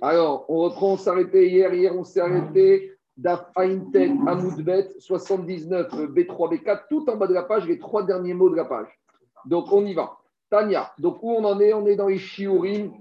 Alors, on reprend, on s'est arrêté hier. Hier, on s'est arrêté d'Af Aintet Amoudbet 79 B3 B4, tout en bas de la page, les trois derniers mots de la page. Donc, on y va. Tania, donc où on en est? On est dans les Shiurim.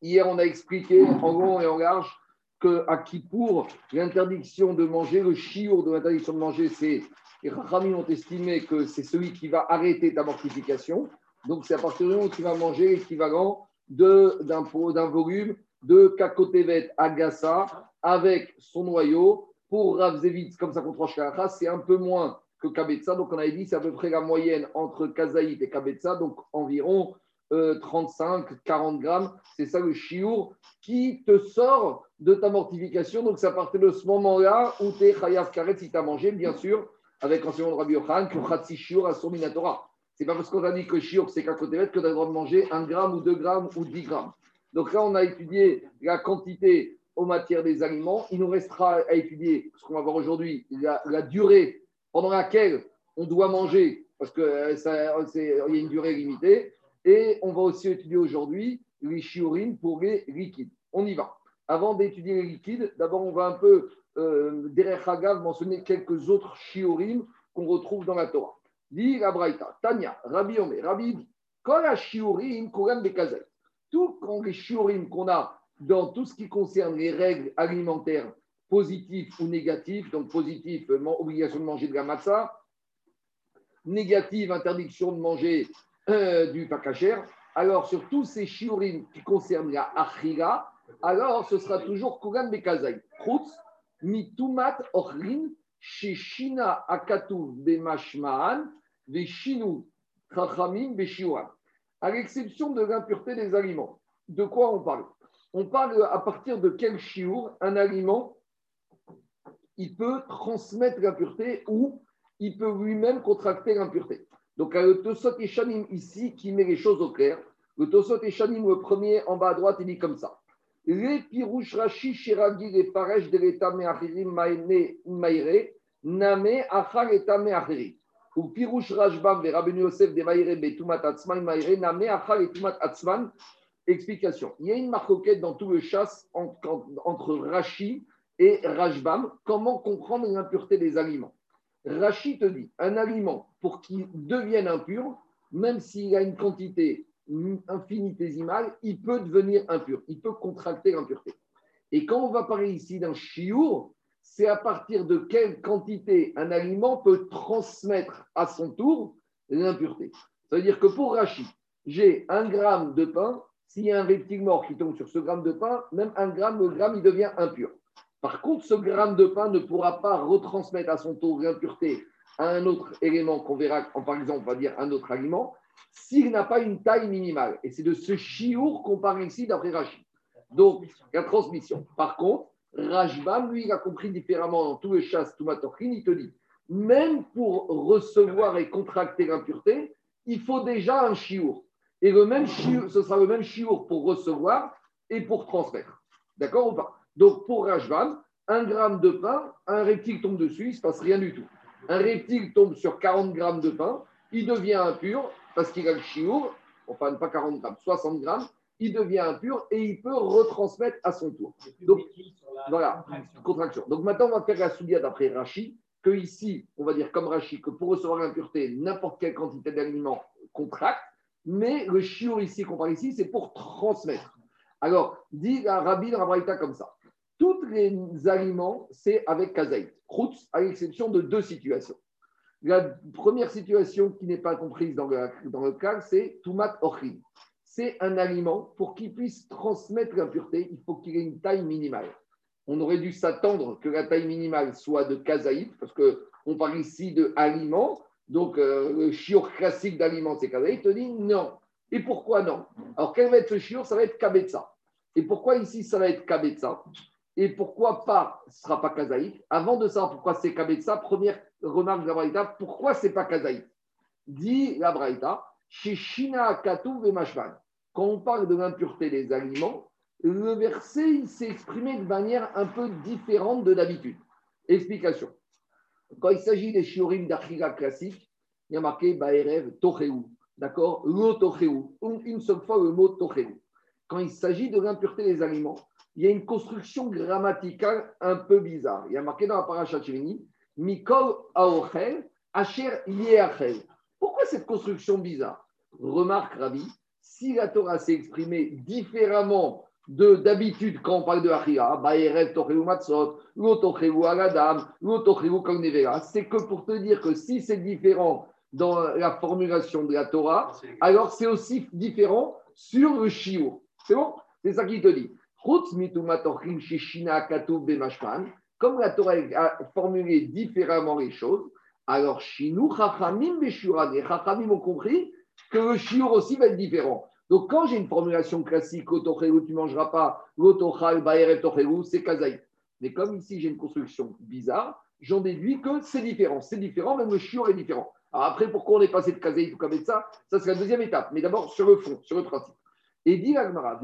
Hier, on a expliqué en long et en large qu'à Kippour, l'interdiction de manger, le chiour de l'interdiction de manger, c'est. Les Rami ont estimé que c'est celui qui va arrêter ta mortification. Donc, c'est à partir du moment où tu vas manger l'équivalent d'un volume de Kakotevet Agassa avec son noyau. Pour Ravzevitz, comme ça qu'on tranche c'est un peu moins que Kabetza. Donc, on avait dit c'est à peu près la moyenne entre Kazaït et Kabetza, donc environ 35-40 euh, grammes. C'est ça le chiour qui te sort de ta mortification. Donc, c'est à partir de ce moment-là où tu es Chayav Karet si tu as mangé, bien sûr, avec l'enseignement de Rabbi Yochan, que Khatsi Shiur a son Minatora. C'est pas parce qu'on a dit que Shiur, c'est qu'à côté que tu as le droit de manger 1 gramme ou 2 grammes ou 10 grammes. Donc là, on a étudié la quantité en matière des aliments. Il nous restera à étudier, ce qu'on va voir aujourd'hui, la, durée pendant laquelle on doit manger, parce qu'il euh, y a une durée limitée. Et on va aussi étudier aujourd'hui les chiorines pour les liquides. On y va. Avant d'étudier les liquides, d'abord, on va un peu, euh, derrière Hagav, mentionner quelques autres shiurim qu'on retrouve dans la Torah. Dit la Braïta, Tanya, Rabbi Omer, Rabbi dit, quand la shiurim, des tout les shiurim qu'on a dans tout ce qui concerne les règles alimentaires positives ou négatives, donc positif, obligation de manger de la matzah, négative, interdiction de manger euh, du pakacher, alors sur tous ces shiurim qui concernent la achira, alors ce sera toujours Kogan Bekazai. Chutz, mitumat ochrin, sheshina akatuv bemashmaan, veshinu chachamim beshiuram. À l'exception de l'impureté des aliments. De quoi on parle? On parle à partir de quel shiur un aliment il peut transmettre l'impureté ou il peut lui-même contracter l'impureté. Donc, le Tosot et Shanim ici qui met les choses au clair. Le Tosot et Shanim, le premier en bas à droite, il dit comme ça. Les pirouches rashi shiragi les de l'état meachirim maire. Explication. Il y a une marcoquette dans tout le chasse entre, entre Rashi et Rajbam. Comment comprendre l'impureté des aliments? Rachid te dit, un aliment, pour qu'il devienne impur, même s'il a une quantité infinitésimale, il peut devenir impur, il peut contracter l'impureté. Et quand on va parler ici d'un chiour, c'est à partir de quelle quantité un aliment peut transmettre à son tour l'impureté. Ça veut dire que pour Rachid, j'ai un gramme de pain, s'il y a un reptile mort qui tombe sur ce gramme de pain, même un gramme, le gramme, il devient impur. Par contre, ce gramme de pain ne pourra pas retransmettre à son tour l'impureté à un autre élément qu'on verra, par exemple, on va dire un autre aliment, s'il n'a pas une taille minimale. Et c'est de ce chiour qu'on parle ici d'après Rachid. Donc, la transmission. Par contre, Rajbam, lui, il a compris différemment dans tout le chasse, tout il te dit, même pour recevoir et contracter l'impureté, il faut déjà un chiour. Et le même chiour, ce sera le même chiour pour recevoir et pour transmettre. D'accord ou pas? Donc pour Rajvan, un gramme de pain, un reptile tombe dessus, il ne se passe rien du tout. Un reptile tombe sur 40 grammes de pain, il devient impur parce qu'il a le chiour, enfin pas 40 grammes, 60 grammes, il devient impur et il peut retransmettre à son tour. Donc voilà, contraction. Donc maintenant, on va faire la soudia d'après Rachi, que ici, on va dire comme Rachi, que pour recevoir l'impureté, n'importe quelle quantité d'aliments contracte, mais le chiour ici qu'on parle ici, c'est pour transmettre. Alors, dit Rabbi Rabraïta comme ça. Tous les aliments, c'est avec kazaït. Khutz, à l'exception de deux situations. La première situation qui n'est pas comprise dans le, dans le cas, c'est Tumat Ochrin. C'est un aliment, pour qu'il puisse transmettre l'impureté, il faut qu'il ait une taille minimale. On aurait dû s'attendre que la taille minimale soit de kazaït, parce qu'on parle ici de aliments, donc euh, le chiur classique d'aliment, c'est kazaït. Te dit non. Et pourquoi non? Alors, quel va être ce chiur Ça va être kabetza. Et pourquoi ici ça va être kabetza? Et pourquoi pas, ce sera pas Kazaït? Avant de savoir pourquoi c'est Kabetsa, première remarque de la Braïta, pourquoi c'est pas Kazaït? Dit la Braïta, chez Shina Katou et quand on parle de l'impureté des aliments, le verset s'est exprimé de manière un peu différente de d'habitude. Explication. Quand il s'agit des shiurim d'Achira classiques, il y a marqué Baerev Tocheou. D'accord? Une seule fois le mot tocheu. Quand il s'agit de l'impureté des aliments, il y a une construction grammaticale un peu bizarre. Il y a marqué dans la paracha Chivini, Mikol Aochel, Asher Yeachel. Pourquoi cette construction bizarre? Remarque, Ravi, si la Torah s'est exprimée différemment de d'habitude quand on parle de Achia, Baerev Kagnevera, c'est que pour te dire que si c'est différent dans la formulation de la Torah, alors c'est aussi différent sur le Shiur. C'est bon? C'est ça qu'il te dit. Comme la Torah a formulé différemment les choses, alors Shinu Chachamim Beshura, Chachamim ont compris que le Shiur aussi va être différent. Donc, quand j'ai une formulation classique, tu ne mangeras pas, c'est kazaï. Mais comme ici, j'ai une construction bizarre, j'en déduis que c'est différent. C'est différent, même le shiur est différent. Alors après, pourquoi on est passé de kazaï ou comme ça Ça, c'est la deuxième étape. Mais d'abord, sur le fond, sur le principe. Et dit Agmara,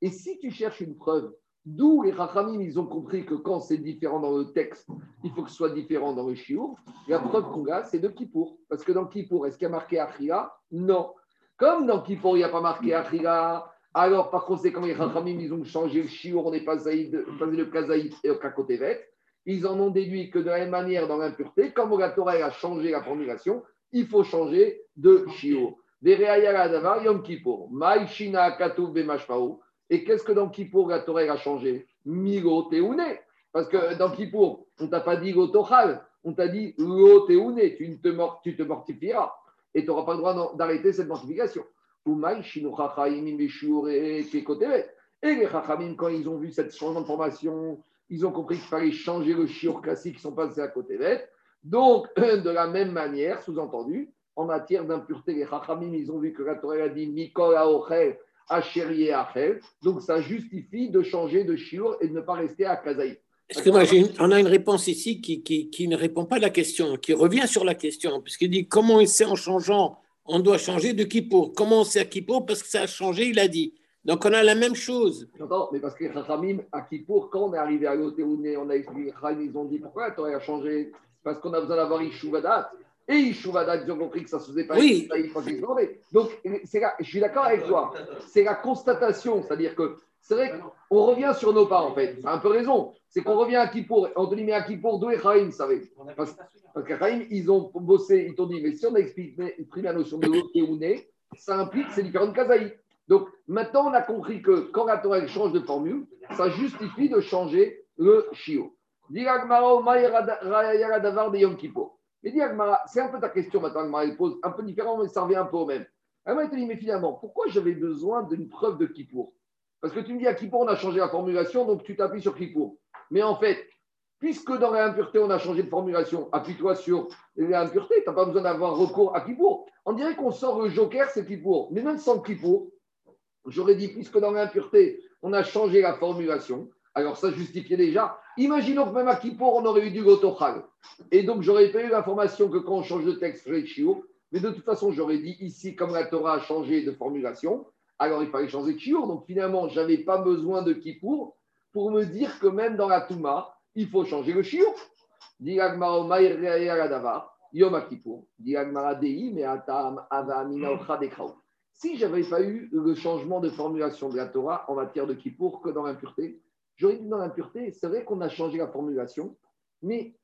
et si tu cherches une preuve, d'où les Rachamim, ils ont compris que quand c'est différent dans le texte, il faut que ce soit différent dans le shiur, la preuve qu'on a, c'est de Kippour. Parce que dans Kippour, est-ce qu'il y a marqué Achia Non. Comme dans Kippour, il n'y a pas marqué Achila, alors par conséquent, les Rachamim, ils ont changé le shiur, on est passé le kazaïd et le kakotevet. Ils en ont déduit que de la même manière, dans l'impureté, comme la Torah a changé la formulation, il faut changer de shiur. Yom Kippour, Maïshina Et qu'est-ce que dans Kippour, la Torah a changé Milo Teune. Parce que dans Kippour, on t'a pas dit Gotochal, on t'a dit Lo Teune, tu te, tu te mortifieras et tu n'auras pas le droit d'arrêter cette mortification. Et les Chachamim, quand ils ont vu cette changement de formation, ils ont compris qu'il fallait changer le shiur classique, ils sont passés à côté bête. Donc, de la même manière, sous-entendu, en matière d'impureté, les Chachamim, ils ont vu que la Torah a dit Mikol Aochel, Achel. Donc, ça justifie de changer de shiur et de ne pas rester à Kazaï. Excusez-moi, on a une réponse ici qui, qui, ne répond pas à la question, qui revient sur la question, puisqu'il dit comment c'est en changeant, on doit changer de Kippour? Comment on sait à Kippour? Parce que ça a changé, il a dit. Donc on a la même chose. J'entends, mais parce que Chachamim, à Kippour, quand on est arrivé à l'Otéouné, on a expliqué, ils ont dit pourquoi la Torah a changé? Parce qu'on a besoin d'avoir Ishuvadat. Et Ishuvadat, ils ont compris que ça ne se faisait pas. Oui. Donc, je suis d'accord avec toi. C'est la constatation, c'est-à-dire que c'est vrai qu'on revient sur nos pas, en fait. C'est un peu raison. C'est qu'on revient à Kippour. On te dit, mais à Kippour, d'où est Chaim, savez Parce, parce que Chaim, ils ont bossé, ils t'ont dit, mais si on a expliqué, pris la notion de l'Otéouné, ça implique c'est différent de Kazaï. Donc, maintenant, on a compris que quand la Torah change de formule, ça justifie de changer le Shio. Mais c'est un peu ta question maintenant, elle pose un peu différent, mais ça revient un peu au même. Elle m'a dit, mais finalement, pourquoi j'avais besoin d'une preuve de Kippour? Parce que tu me dis à Kippour, on a changé la formulation, donc tu t'appuies sur Kippour. Mais en fait, puisque dans l'impureté, on a changé de formulation, appuie-toi sur l'impureté, tu n'as pas besoin d'avoir recours à Kippour. On dirait qu'on sort le joker, c'est Kippour. Mais même sans Kippour, j'aurais dit, puisque dans l'impureté, on a changé la formulation, alors ça justifiait déjà. Imaginons que même à Kippour, on aurait eu du Gotochal. Et donc, j'aurais pas eu l'information que quand on change de texte, je Chio. Mais de toute façon, j'aurais dit ici, comme la Torah a changé de formulation, alors il fallait changer de chiour. Donc finalement, je n'avais pas besoin de Kippour pour me dire que même dans la Touma, il faut changer le chiour. Si j'avais pas eu le changement de formulation de la Torah en matière de Kippour que dans l'impureté, j'aurais dit dans l'impureté, c'est vrai qu'on a changé la formulation, mais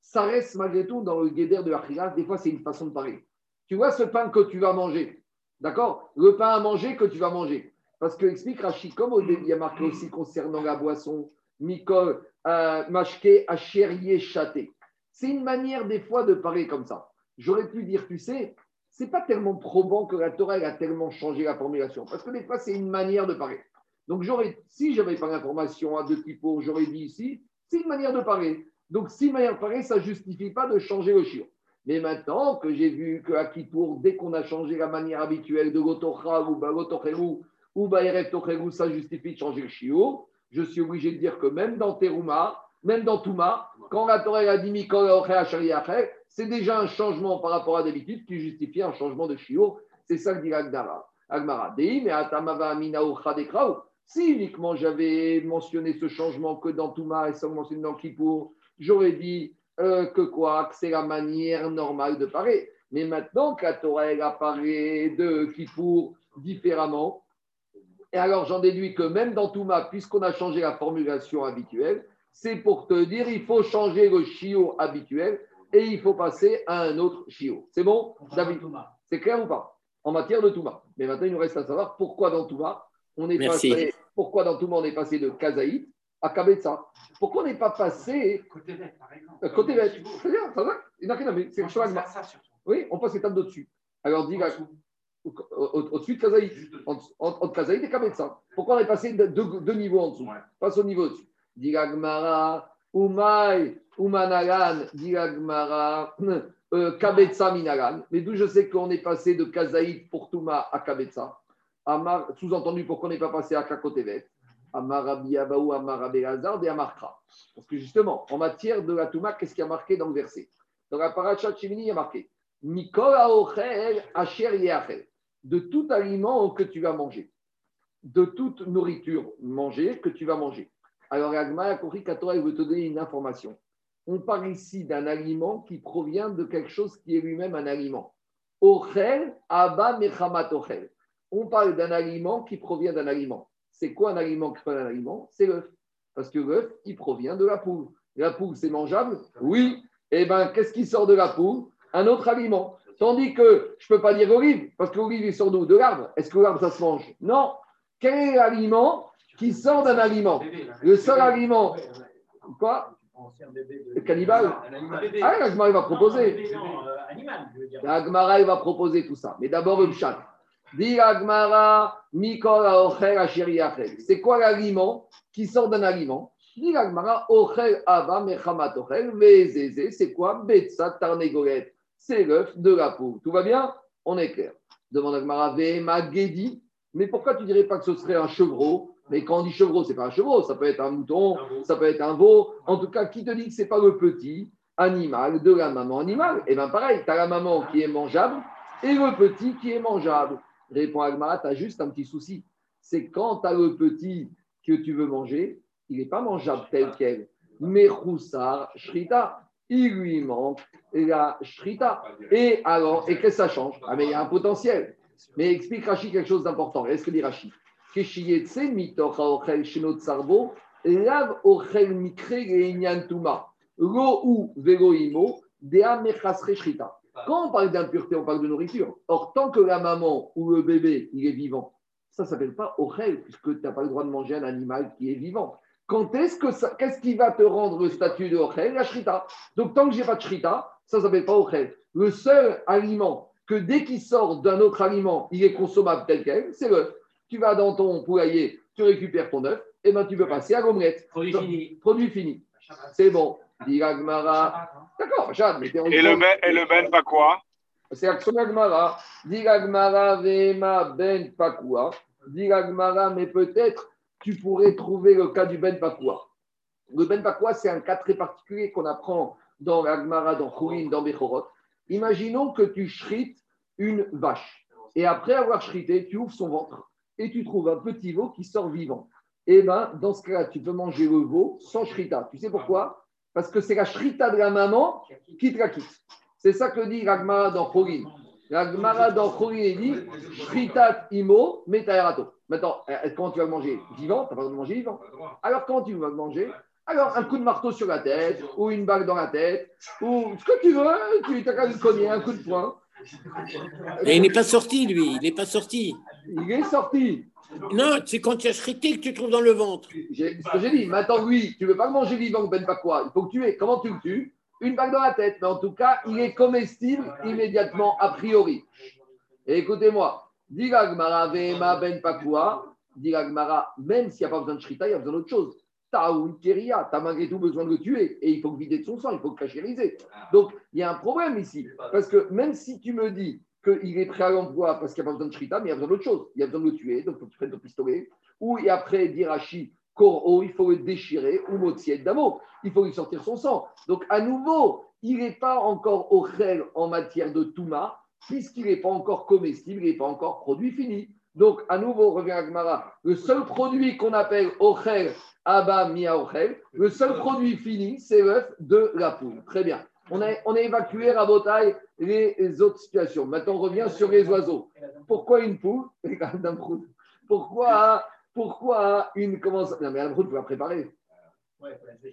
ça reste malgré tout dans le guéder de l'Achila. Des fois, c'est une façon de parler. Tu vois ce pain que tu vas manger, d'accord? Le pain à manger que tu vas manger. Parce que explique Rachid, comme il y a marqué aussi concernant la boisson, Mikol, euh, Mashke, Achérié, Chaté. C'est une manière des fois de parler comme ça. J'aurais pu dire, tu sais, c'est pas tellement probant que la Torah a tellement changé la formulation. Parce que des fois, c'est une manière de parler. Donc, si j'avais pas l'information à deux typos, j'aurais dit ici, c'est une manière de parler. Donc, si une manière de parler, ça ne justifie pas de changer le chiot. Mais maintenant que j'ai vu qu'à Kippour, dès qu'on a changé la manière habituelle de Gotochal ou Gotocheru ou Baeref Tocheru, ça justifie de changer le chiot, je suis obligé de dire que même dans Teruma, même dans Touma, quand la Torah a dit Mikol c'est déjà un changement par rapport à d'habitude qui justifie un changement de chiot. C'est ça que dit Agdara. Agmara. mais Atamava Si uniquement j'avais mentionné ce changement que dans Touma et sans mentionner dans Kippour, j'aurais dit euh, que quoi Que c'est la manière normale de parler. Mais maintenant que la Torah elle a parlé de Kippour différemment, et alors j'en déduis que même dans Touma, puisqu'on a changé la formulation habituelle, c'est pour te dire il faut changer le chiot habituel et il faut passer à un autre chiot. C'est bon David C'est clair ou pas? En matière de Touma. Mais maintenant, il nous reste à savoir pourquoi dans Touma, on est passé, pourquoi dans Touma on est passé de Kazaït à Kabetza. Pourquoi on n'est pas passé. Côté bête, par exemple. Euh, côté bête. C'est bien, ça va Il n'a rien C'est le Oui, on passe l'étape dessus Alors, dis au-dessus de Kazaït, entre Kazaït et Kabetza. Pourquoi on est passé de deux, niveaux en dessous? Passe au niveau dessus. Digagmara, Umay, Umanagan, Digagmara, euh, Kabetza Minagan. Mais d'où je sais qu'on est passé de Kazaït pour Touma à Kabetza. Sous-entendu, pourquoi on n'est pas passé à Kakotevet Amarabiabaou, Amarabelazar et Amarkra. Parce que justement, en matière de la Touma, qu'est-ce qui a marqué dans le verset? Dans la paracha Chimini, il y a marqué Mikol Asher De tout aliment que tu vas manger, de toute nourriture mangée que tu vas manger. Alors, Agma a compris qu'Atora veut te donner une information. On parle ici d'un aliment qui provient de quelque chose qui est lui-même un aliment. Ochel, Abba, Mechamat Ochel. On parle d'un aliment qui provient d'un aliment. C'est quoi un aliment qui provient d'un aliment? C'est l'œuf. Parce que l'œuf, il provient de la poule. La poule, c'est mangeable? Oui. Eh bien, qu'est-ce qui sort de la poule? Un autre aliment. Tandis que je ne peux pas dire olive, parce que l'olive, il sort d'où De l'arbre. Est-ce que l'arbre, ça se mange? Non. Quel est l'aliment qui sort d'un aliment? Le seul aliment. Quoi? Le cannibale Ah, l'Agmara, va proposer. L'Agmara, il va proposer tout ça. Mais d'abord, le chat. C'est quoi l'aliment qui sort d'un aliment? C'est quoi? C'est l'œuf de la poule. Tout va bien? On est clair. Demande Agmara. Mais pourquoi tu dirais pas que ce serait un chevreau? Mais quand on dit chevreau, c'est pas un chevreau, ça peut être un mouton, ça peut être un veau. En tout cas, qui te dit que c'est pas le petit animal de la maman animale? Eh bien, pareil, tu as la maman qui est mangeable et le petit qui est mangeable. Répond Agmara, tu as juste un petit souci. C'est quand tu as le petit que tu veux manger, il n'est pas mangeable tel quel. Mais Shrita, il lui manque la Shrita. Et alors, et qu'est-ce que ça change? Ah, mais il y a un potentiel. Mais explique Rachi quelque chose d'important. Est-ce que dit Rachi Lav. Quand on parle d'impureté, on parle de nourriture. Or, tant que la maman ou le bébé, il est vivant, ça ne s'appelle pas ochel, puisque tu n'as pas le droit de manger un animal qui est vivant. Quand est-ce que ça, qu'est-ce qui va te rendre le statut de ochel? La shrita. Donc, tant que j'ai pas de shrita, ça ne s'appelle pas ochel. Le seul aliment que dès qu'il sort d'un autre aliment, il est consommable tel quel, c'est l'œuf. Tu vas dans ton poulailler, tu récupères ton œuf, et ben tu peux passer à l'omelette. Produit fini. Produit fini. C'est bon. Diragmara. D'accord, Jade, mais et le, ben, et le ben quoi? C'est Action Agmara. Diragmara Vema Ben Pakua. Diragmara, mais peut-être tu pourrais trouver le cas du Ben Pakua. Le Ben Pakua, c'est un cas très particulier qu'on apprend dans l'Agmara, dans Khourin, dans Bechorot. Imaginons que tu shrites une vache. Et après avoir shrité, tu ouvres son ventre et tu trouves un petit veau qui sort vivant. Eh bien, dans ce cas-là, tu peux manger le veau sans shrita. Tu sais pourquoi? Parce que c'est la shrita de la maman qui te la quitte. C'est ça que dit l'Agmara dans Chorin. L'Agmara dans Chorin dit shritat imo metaerato. Maintenant, euh, quand tu vas manger vivant, tu n'as pas de manger vivant. Alors, quand tu vas manger alors, un coup de marteau sur la tête, ou une bague dans la tête, ou ce que tu veux, tu as qu'à lui cogner un coup de poing. Et il n'est pas sorti, lui, il n'est pas sorti. Il est sorti. Non, c'est quand tu as shrité que tu trouves dans le ventre. Ce que j'ai dit. Maintenant, oui, tu ne veux pas manger vivant, Ben pas quoi. Il faut que tu aies. Comment tu le tues? Une bague dans la tête. Mais en tout cas, il est comestible immédiatement, a priori. Écoutez-moi. Diragmara Vema Ben Pakwa. Diragmara, même s'il n'y a pas besoin de shrita, il y a besoin d'autre chose tu une kéria, tu as malgré tout besoin de le tuer et il faut vider de son sang, il faut le cachériser. Donc il y a un problème ici. Parce que même si tu me dis qu'il est prêt à l'emploi parce qu'il n'y a pas besoin de shrita, mais il y a besoin d'autre chose. Il y a besoin de le tuer, donc il faut que tu prennes ton pistolet. Ou et après d'Irachi, Koro, il faut le déchirer, ou Motsiet d'amo, il faut lui sortir son sang. Donc à nouveau, il n'est pas encore au en matière de Touma, puisqu'il n'est pas encore comestible, il n'est pas encore produit fini. Donc, à nouveau, revient à Gmara. Le seul produit qu'on appelle Ochel, Abba Mia Ochel, le seul produit fini, c'est l'œuf de la poule. Très bien. On a, évacué à Botaï les autres situations. Maintenant, on revient sur les oiseaux. Pourquoi une poule Pourquoi, pourquoi une. Non, mais la poule, il faut la préparer.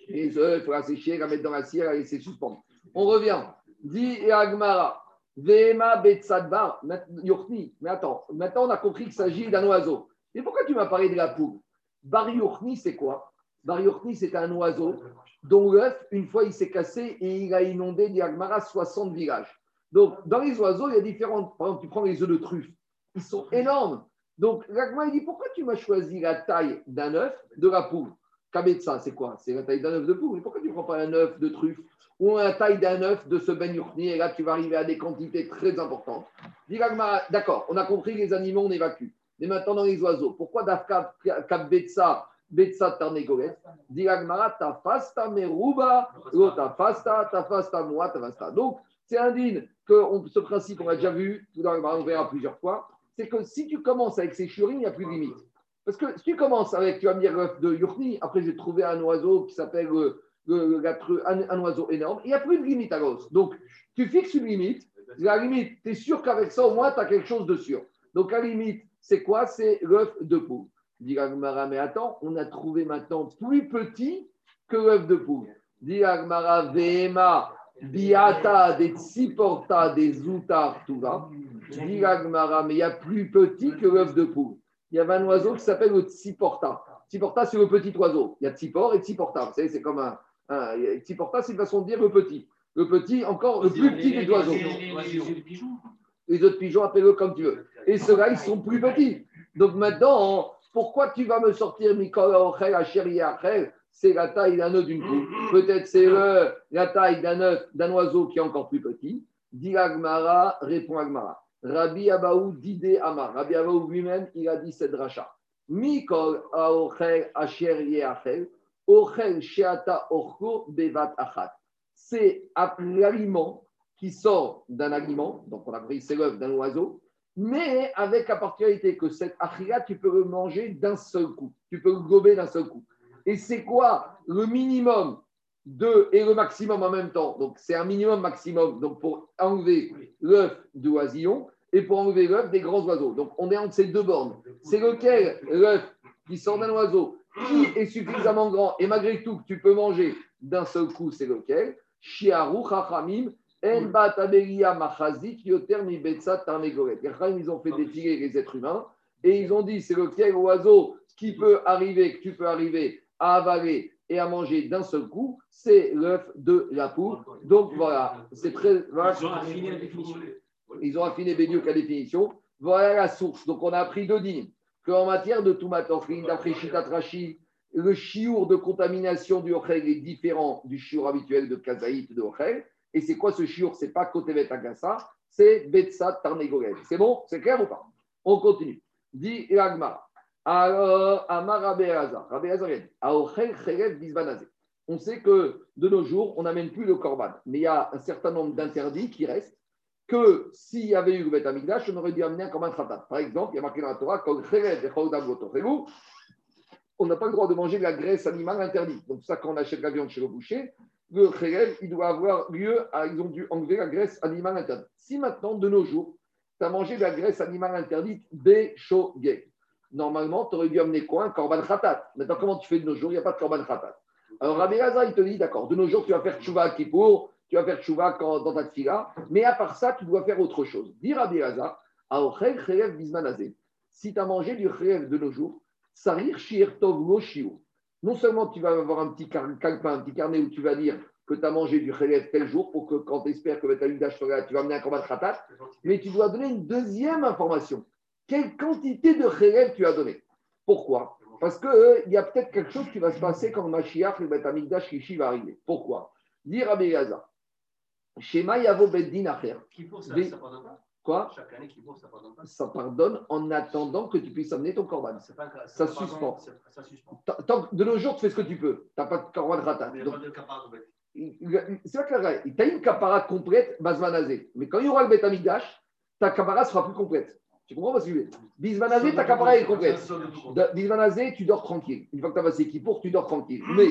Les œufs, il faut la sécher, la mettre dans la cire, la laisser suspendre. On revient. Dit Agmara. Vema Betsadbar, Mais attends, maintenant on a compris qu'il s'agit d'un oiseau. Et pourquoi tu m'as parlé de la poule? Bar c'est quoi? Bar c'est un oiseau dont l'œuf, une fois, il s'est cassé et il a inondé, dit Agmara, 60 villages. Donc, dans les oiseaux, il y a différentes. Par exemple, tu prends les œufs de truffe, ils sont énormes. Donc, l'Agmara, il dit pourquoi tu m'as choisi la taille d'un œuf de la poule ça, c'est quoi? C'est la taille d'un œuf de poule. Pourquoi tu ne prends pas un œuf de truffe ou la taille d'un œuf de ce ben Et là, tu vas arriver à des quantités très importantes. D'accord, on a compris les animaux, on évacue. Mais maintenant, dans les oiseaux, pourquoi Dafka Betsa Betsa Tarnegolet Diragmara Tafasta Meruba, Tafasta, Tafasta Moa, Tafasta. Donc, c'est indigne que ce principe, on a déjà vu, on verra plusieurs fois, c'est que si tu commences avec ces churines, il n'y a plus de limite. Parce que si tu commences avec, tu vas me dire l'œuf de Yurni, après j'ai trouvé un oiseau qui s'appelle euh, un, oiseau énorme. Il n'y a plus de limite à l'os. Donc, tu fixes une limite. La limite, tu es sûr qu'avec ça, au moins, tu as quelque chose de sûr. Donc, la limite, c'est quoi? C'est l'œuf de poule. Dit Agmara, mais attends, on a trouvé maintenant plus petit que l'œuf de poule. Dit Agmara, Vema, Biata, des Tsiporta, des Zoutar, tout va. Dit Agmara, mais il y a plus petit que l'œuf de poule. Il y avait un oiseau qui s'appelle le Tsiporta. Tsiporta, c'est le petit oiseau. Il y a Tsipor et Tsiporta. Vous savez, c'est comme un, Hein, petit porta, c'est une façon de dire le petit. Le petit, encore le plus petit des oiseaux. Les autres pigeons, appelle-le comme tu veux. Et ceux-là, ils sont plus petits. Donc maintenant, pourquoi tu vas me sortir Mikol chérie C'est la taille d'un œuf d'une poule. Peut-être c'est la taille d'un œuf d'un oiseau qui est encore plus petit. Dit Agmara, répond Agmara. Rabbi Abaou Didé Amar. Rabbi Abaou lui-même, il a dit cette rachat. Mikol Aochel Asher Achel. C'est l'aliment qui sort d'un aliment, donc on a pris c'est l'œuf d'un oiseau, mais avec la particularité que cet achia, tu peux le manger d'un seul coup. Tu peux le gober d'un seul coup. Et c'est quoi le minimum de et le maximum en même temps? Donc c'est un minimum maximum donc pour enlever l'œuf de oisillon et pour enlever l'œuf des grands oiseaux. Donc on est entre ces deux bornes. C'est lequel l'œuf qui sort d'un oiseau qui est suffisamment grand et malgré tout que tu peux manger d'un seul coup, c'est lequel? Shiaru Chachamim Ils ont fait défiler les êtres humains et ils ont dit c'est lequel oiseau qui peut arriver, que tu peux arriver à avaler et à manger d'un seul coup, c'est l'œuf de la poule. Donc voilà, c'est très. Ils ont affiné la définition. Ils ont affiné la définition. Voilà la source. Donc on a appris deux dîmes qu'en matière de Toumatofrin, d'après Shitatrashi, le chiour de contamination du Ochel est différent du chiour habituel de Kazaït de Ochel. Et c'est quoi ce chiour C'est pas Kotevet Agassa, c'est Betsat Tarnegolel. C'est bon? C'est clair ou pas? On continue. Dit. Alors, Amar. On sait que de nos jours, on n'amène plus le korban. Mais il y a un certain nombre d'interdits qui restent que s'il y avait eu le Amigdash, on aurait dû amener un khatat. Par exemple, il y a marqué dans la Torah, on n'a pas le droit de manger de la graisse animale interdite. Donc, ça, quand on achète la viande chez le boucher, le khérev, il doit avoir lieu, à, ils ont dû enlever la graisse animale interdite. Si maintenant, de nos jours, tu as mangé de la graisse animale interdite, béchogé, normalement, tu aurais dû amener quoi? Un korban khatat. Maintenant, comment tu fais de nos jours? Il n'y a pas de korban khatat. Alors, Rabbi Hazar, il te dit, d'accord, de nos jours, tu vas faire tchouva à Kippour, tu vas faire tchouva dans ta tfila, mais à part ça, tu dois faire autre chose. Dire à Biraza, si tu as mangé du khrev de nos jours, sarir shir tov Non seulement tu vas avoir un petit calepin, un petit carnet où tu vas dire que tu as mangé du khrev tel jour pour que quand tu espères que tu as eu tu vas amener un combat de khatat, mais tu dois donner une deuxième information. Quelle quantité de khrev tu as donné? Pourquoi? Parce qu'il euh, il y a peut-être quelque chose qui va se passer quand Mashiach, le Beth Amikdash Kishi va arriver. Pourquoi? Dire à Béaza, Shema Yavo Beddin Acher. ça, pardonne pas? Quoi Chaque année, Kippour, ça pardonne pas Ça pardonne en attendant que tu puisses amener ton corban. ça, suspend. Ça suspend. Tant, de nos jours, tu fais ce que tu peux. Tu n'as pas de corban ratat. C'est vrai que tu as une capara complète, Bazmanazé. Mais quand il y aura le Betamigdash, ta capara sera plus complète. Tu comprends pas ce que je veux dire? Bismanazé, ta capara est complète. De- Bismanazé, tu dors tranquille. Une fois que tu as passé Kippour, tu dors tranquille. Mais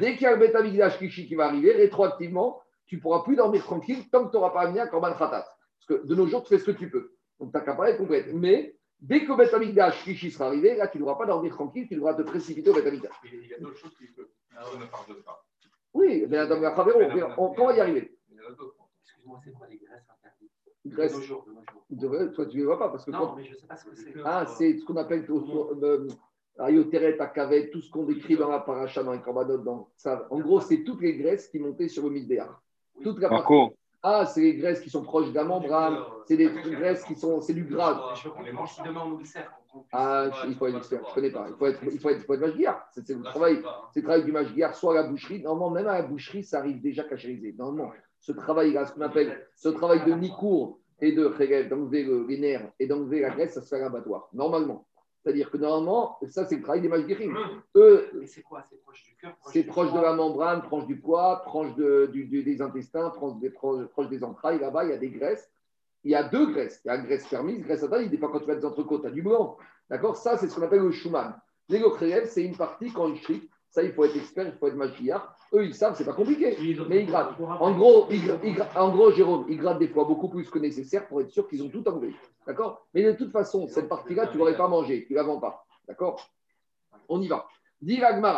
dès qu'il y a le Betamigdash Kishi qui va arriver, rétroactivement, tu ne pourras plus dormir tranquille tant que tu n'auras pas amené un Korban Khatat. Parce que de nos jours, tu fais ce que tu peux. Donc ta capara est complète. Mais dès que le Betamigdash Kishi sera arrivé, là, tu ne devras pas dormir tranquille, tu devras te précipiter au Betamigdash. Il y a d'autres choses qu'il peut. On ne parle pas. Oui, mais Adam on, va y arriver. Il y en a d'autres. Excuse-moi, c'est quoi les graisses interdites? Graisse, De nos jours, de nos jours. de vrai, toi, tu ne les vois pas parce que Non, quand- mais je ne sais pas ce que c'est. Ah, c'est ce qu'on appelle euh, Ayoteret, Akavet, tout ce qu'on décrit dans la paracha, dans les Korbanot, dans ça. En gros, c'est toutes les graisses qui montaient sur le Misbéar. Toute la partie. Ah, c'est les graisses qui sont proches d'un membrane, c'est des graisses qui sont, c'est du gras. Demain on nous le sert. qu'on puisse- Ah, il faut être expert, je connais pas. Il faut être, il faut être, faut. C'est le travail, c'est le travail du mashgiach, soit à la boucherie. Normalement, même à la boucherie, ça arrive déjà cachérisé. Normalement, ce travail-là, ce qu'on appelle ce travail de Nikour et de d'enlever le- les nerfs et d'enlever la graisse, ça se fait à l'abattoir. Normalement. C'est-à-dire que normalement, ça, c'est le travail des mashgiachim. Eux, Mais c'est quoi C'est proche du cœur c'est proche de la membrane, proche du poids, proche de- du- du- des intestins, proche des, proche, des entrailles. Là-bas, il y a des graisses. Il y a deux graisses. Il y a la graisse permise, graisse. Des fois, quand tu vas des entrecôtes, tu as du blanc. D'accord? Ça, c'est ce qu'on appelle le Schumann. L'égocréel, c'est une partie quand ils shrit. Ça, il faut être expert, il faut être maquillard. Eux, ils savent, c'est pas compliqué. Mais ils grattent. En gros, ils ils en gros, Jérôme, ils grattent des fois beaucoup plus que nécessaire pour être sûr qu'ils ont tout enlevé. D'accord? Mais de toute façon, cette partie-là, tu ne l'aurais pas mangée. Tu ne la vends pas. D'accord? On y va.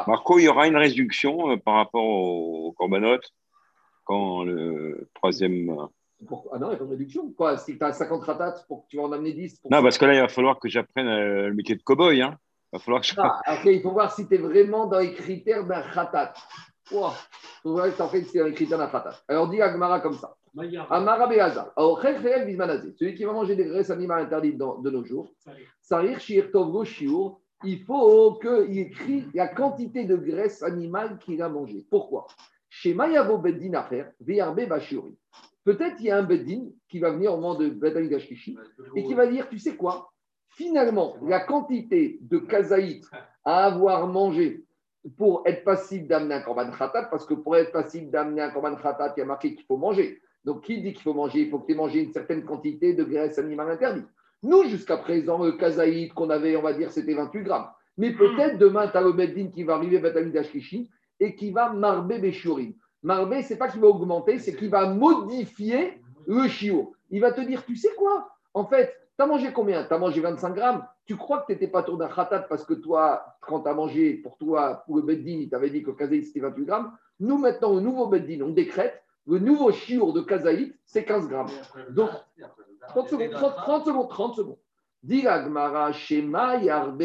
Marco, il y aura une réduction euh, par rapport au Corbanot quand le troisième. euh, Pourquoi- Ah non, il n'y a pas de réduction. Quoi Si tu as 50 ratats, pour que tu vas en amener 10 pour Non, parce que là, il va falloir que j'apprenne euh, le métier de cow-boy. Hein. Il va falloir que je... Ah, après, il faut voir si tu es vraiment dans les critères d'un khatat. Si en fait, c'est dans les critères d'un. Alors, dis Agmara comme ça. Amara Beaza. Alors. Celui qui va manger des graisses animales interdites de nos jours, Sarir Shir Tovgo Shiur, il faut qu'il écrit la quantité de graisse animale qu'il a mangé. Pourquoi? Chez Mayavo Beddin Acher, VRB Bashuri. Peut-être il y a un Beddin qui va venir au moment de Beddin Gashkishi et qui va dire Tu sais quoi? Finalement, la quantité de kazaït à avoir mangé pour être passible d'amener un korban khatat, parce que pour être passible d'amener un korban khatat, il y a marqué qu'il faut manger. Donc, qui dit qu'il faut manger? Il faut que tu aies mangé une certaine quantité de graisse animale interdite. Nous, jusqu'à présent, le kazaït qu'on avait, on va dire, c'était 28 grammes. Mais peut-être demain, tu as le Beddin qui va arriver, Ashkishi, et qui va marber Beshurim. Marber, c'est pas qu'il va augmenter, c'est qu'il va modifier le chiot. Il va te dire, tu sais quoi? En fait, tu as mangé combien? Tu as mangé 25 grammes. Tu crois que tu n'étais pas tour d'un khatat parce que toi, quand tu as mangé, pour toi, pour le Beddin, il t'avait dit que le kazaït, c'était 28 grammes. Nous, maintenant, au nouveau Beddin, on décrète, le nouveau chiour de kazaït, c'est 15 grammes. Donc, 30 secondes, 30, 30 secondes, 30 secondes. Dis la Gemara, Shema, Yarbe,